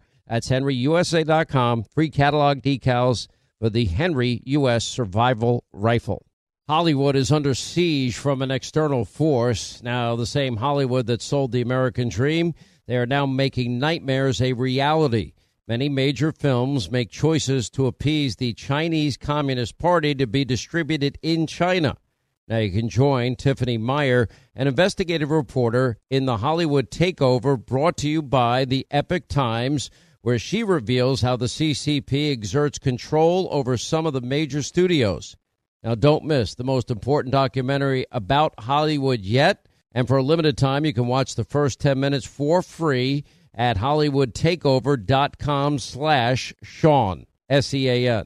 That's henryusa.com. Free catalog decals for the Henry U.S. Survival Rifle. Hollywood is under siege from an external force. Now, the same Hollywood that sold the American dream, they are now making nightmares a reality. Many major films make choices to appease the Chinese Communist Party to be distributed in China. Now you can join Tiffany Meier, an investigative reporter in the Hollywood Takeover brought to you by the Epoch Times where she reveals how the CCP exerts control over some of the major studios. Now, don't miss the most important documentary about Hollywood yet. And for a limited time, you can watch the first 10 minutes for free at hollywoodtakeover.com slash Sean, S-E-A-N.